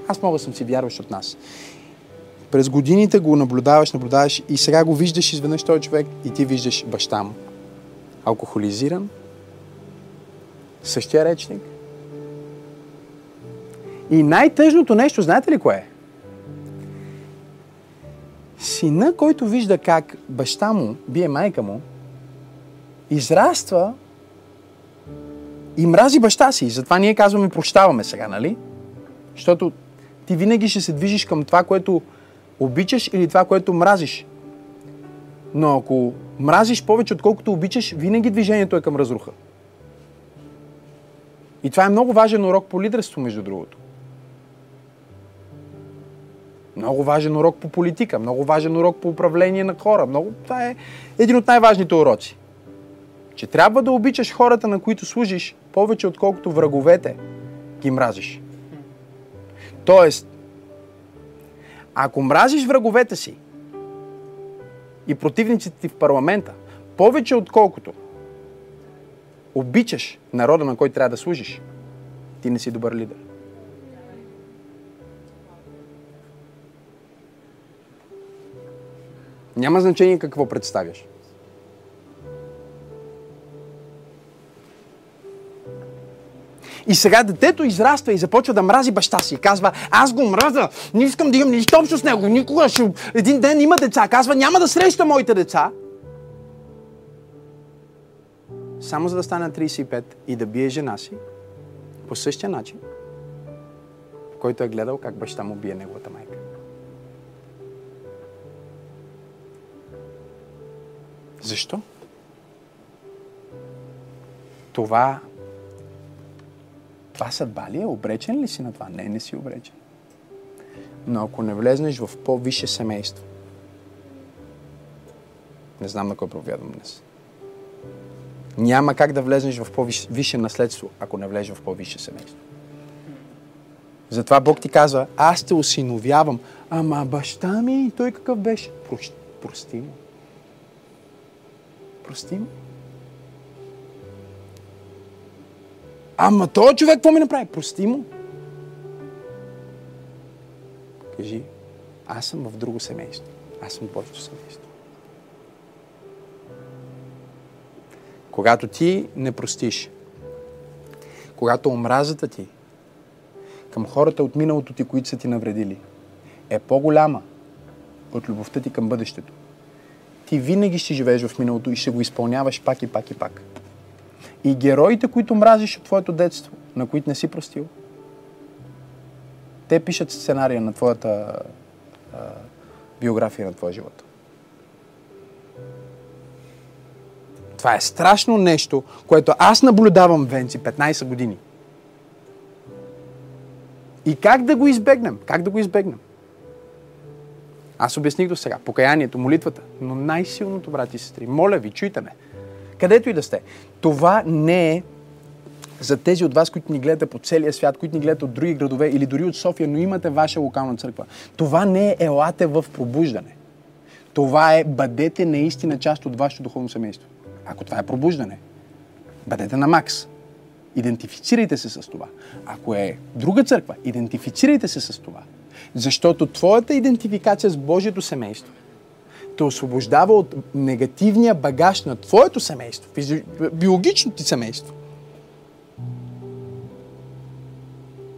аз мога съм си вярващ от нас. През годините го наблюдаваш, наблюдаваш и сега го виждаш изведнъж този човек и ти виждаш баща му. Алкохолизиран, същия речник. И най-тъжното нещо, знаете ли кое е? Сина, който вижда как баща му бие майка му, израства и мрази баща си. Затова ние казваме прощаваме сега, нали? Защото ти винаги ще се движиш към това, което обичаш или това, което мразиш. Но ако мразиш повече, отколкото обичаш, винаги движението е към разруха. И това е много важен урок по лидерство, между другото. Много важен урок по политика, много важен урок по управление на хора. Много... Това е един от най-важните уроци. Че трябва да обичаш хората, на които служиш, повече отколкото враговете ги мразиш. Тоест, ако мразиш враговете си и противниците ти в парламента, повече отколкото обичаш народа, на който трябва да служиш, ти не си добър лидер. Няма значение какво представяш. И сега детето израства и започва да мрази баща си. Казва, аз го мраза, не искам да имам нищо общо с него, никога ще... Един ден има деца. Казва, няма да среща моите деца. Само за да стане на 35 и да бие жена си по същия начин, който е гледал как баща му бие неговата майка. Защо? Това това съдба ли е? Обречен ли си на това? Не, не си обречен. Но ако не влезнеш в по-висше семейство, не знам на кой проповядвам днес. Няма как да влезнеш в по-висше наследство, ако не влезеш в по-висше семейство. Затова Бог ти казва, аз те осиновявам. Ама баща ми, той какъв беше? Прости. Прости му. Ама този човек какво ми направи? Прости му. Кажи, аз съм в друго семейство. Аз съм в Божието семейство. Когато ти не простиш, когато омразата ти към хората от миналото ти, които са ти навредили, е по-голяма от любовта ти към бъдещето, ти винаги ще живееш в миналото и ще го изпълняваш пак и пак и пак. И героите, които мразиш от твоето детство, на които не си простил, те пишат сценария на твоята а, биография на твоя живот. Това е страшно нещо, което аз наблюдавам, Венци, 15 години. И как да го избегнем? Как да го избегнем? Аз обясних до сега. Покаянието, молитвата. Но най-силното, брати и сестри, моля ви, чуйте ме. Където и да сте. Това не е за тези от вас, които ни гледате по целия свят, които ни гледате от други градове или дори от София, но имате ваша локална църква. Това не е елате в пробуждане. Това е бъдете наистина част от вашето духовно семейство. Ако това е пробуждане, бъдете на макс. Идентифицирайте се с това. Ако е друга църква, идентифицирайте се с това. Защото твоята идентификация с Божието семейство те освобождава от негативния багаж на твоето семейство, биологичното ти семейство.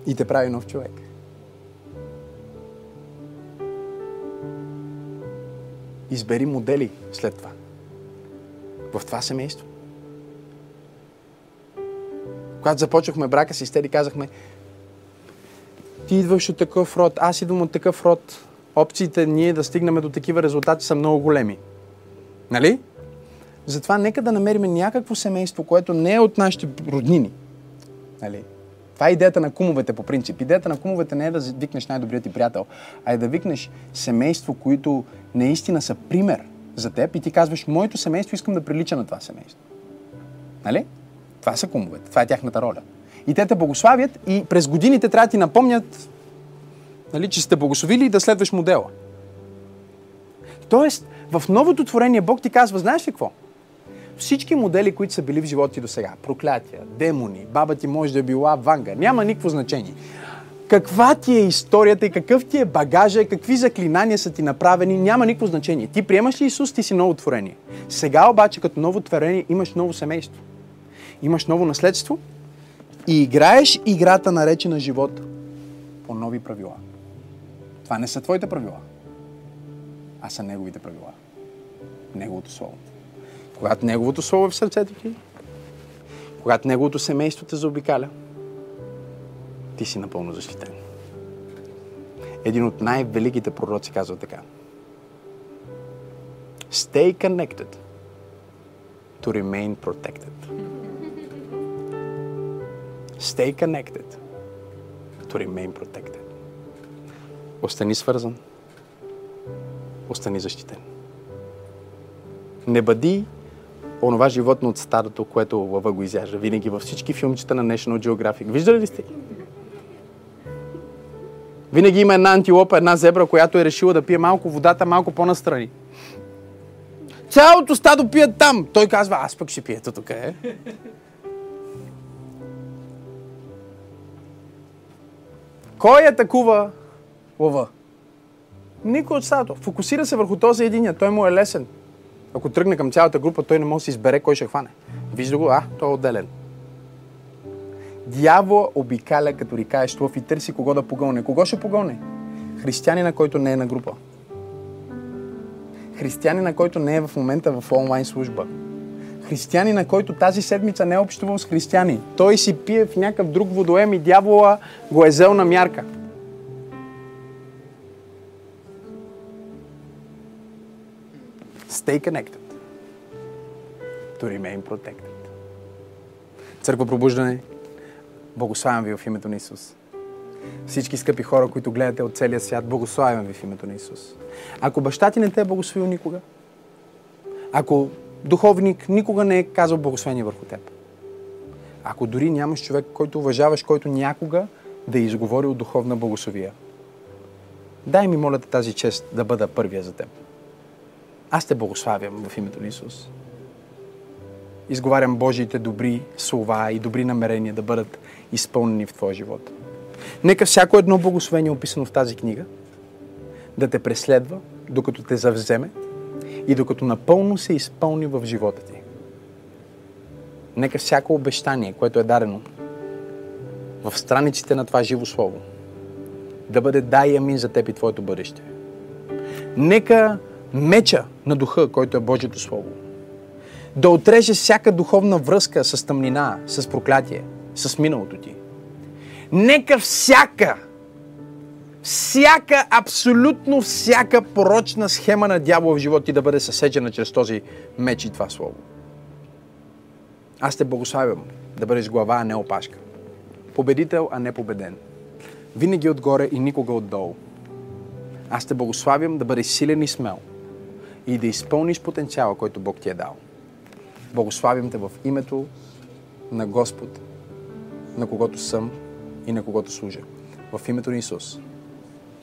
И те прави нов човек. Избери модели след това. В това семейство. Когато започнахме брака си, с Теди казахме, ти идваш от такъв род, аз идвам от такъв род, опциите ние да стигнем до такива резултати са много големи. Нали? Затова нека да намерим някакво семейство, което не е от нашите роднини. Нали? Това е идеята на кумовете по принцип. Идеята на кумовете не е да викнеш най-добрият ти приятел, а е да викнеш семейство, които наистина са пример за теб и ти казваш, моето семейство искам да прилича на това семейство. Нали? Това са кумовете. Това е тяхната роля. И те те благославят и през годините трябва да ти напомнят нали, че сте благословили и да следваш модела. Тоест, в новото творение Бог ти казва, знаеш ли какво? Всички модели, които са били в живота ти до сега, проклятия, демони, баба ти може да е била ванга, няма никакво значение. Каква ти е историята и какъв ти е багажа, какви заклинания са ти направени, няма никакво значение. Ти приемаш ли Исус, ти си ново творение. Сега обаче, като ново творение, имаш ново семейство. Имаш ново наследство и играеш играта наречена живот по нови правила. Това не са твоите правила, а са Неговите правила. Неговото Слово. Когато Неговото Слово е в сърцето ти, когато Неговото семейство те заобикаля, ти си напълно защитен. Един от най-великите пророци казва така. Stay connected to remain protected. Stay connected to remain protected. Остани свързан. Остани защитен. Не бъди онова животно от старото, което лъва го изяжда. Винаги във всички филмчета на National Geographic. Виждали ли сте? Винаги има една антилопа, една зебра, която е решила да пие малко водата, малко по-настрани. Цялото стадо пият там. Той казва, аз пък ще пието тук, е. Кой атакува лъва. Никой от стадото. Фокусира се върху този единия. Той му е лесен. Ако тръгне към цялата група, той не може да се избере кой ще хване. Вижда го, а, той е отделен. Дявола обикаля като рикаещ лъв и търси кого да погълне. Кого ще погълне? Християнина, който не е на група. Християнина, който не е в момента в онлайн служба. Християнина, който тази седмица не е общувал с християни. Той си пие в някакъв друг водоем и дявола го е взел на мярка. Stay connected to remain protected. Църква Пробуждане, благославям ви в името на Исус. Всички скъпи хора, които гледате от целия свят, благославям ви в името на Исус. Ако баща ти не те е благословил никога, ако духовник никога не е казал благословение върху теб, ако дори нямаш човек, който уважаваш, който някога да е изговорил духовна благословия, дай ми, моля тази чест да бъда първия за теб. Аз те благославям в името на Исус. Изговарям Божиите добри слова и добри намерения да бъдат изпълнени в твоя живот. Нека всяко едно благословение, описано в тази книга, да те преследва, докато те завземе и докато напълно се изпълни в живота ти. Нека всяко обещание, което е дадено в страниците на това живо слово, да бъде дай амин за теб и твоето бъдеще. Нека меча на духа, който е Божието Слово, да отреже всяка духовна връзка с тъмнина, с проклятие, с миналото ти. Нека всяка, всяка, абсолютно всяка порочна схема на дявола в живота ти да бъде съсечена чрез този меч и това Слово. Аз те благославям да бъдеш глава, а не опашка. Победител, а не победен. Винаги отгоре и никога отдолу. Аз те благославям да бъдеш силен и смел – и да изпълниш потенциала, който Бог ти е дал. Благославим те в името на Господ, на когото съм и на когото служа. В името на Исус.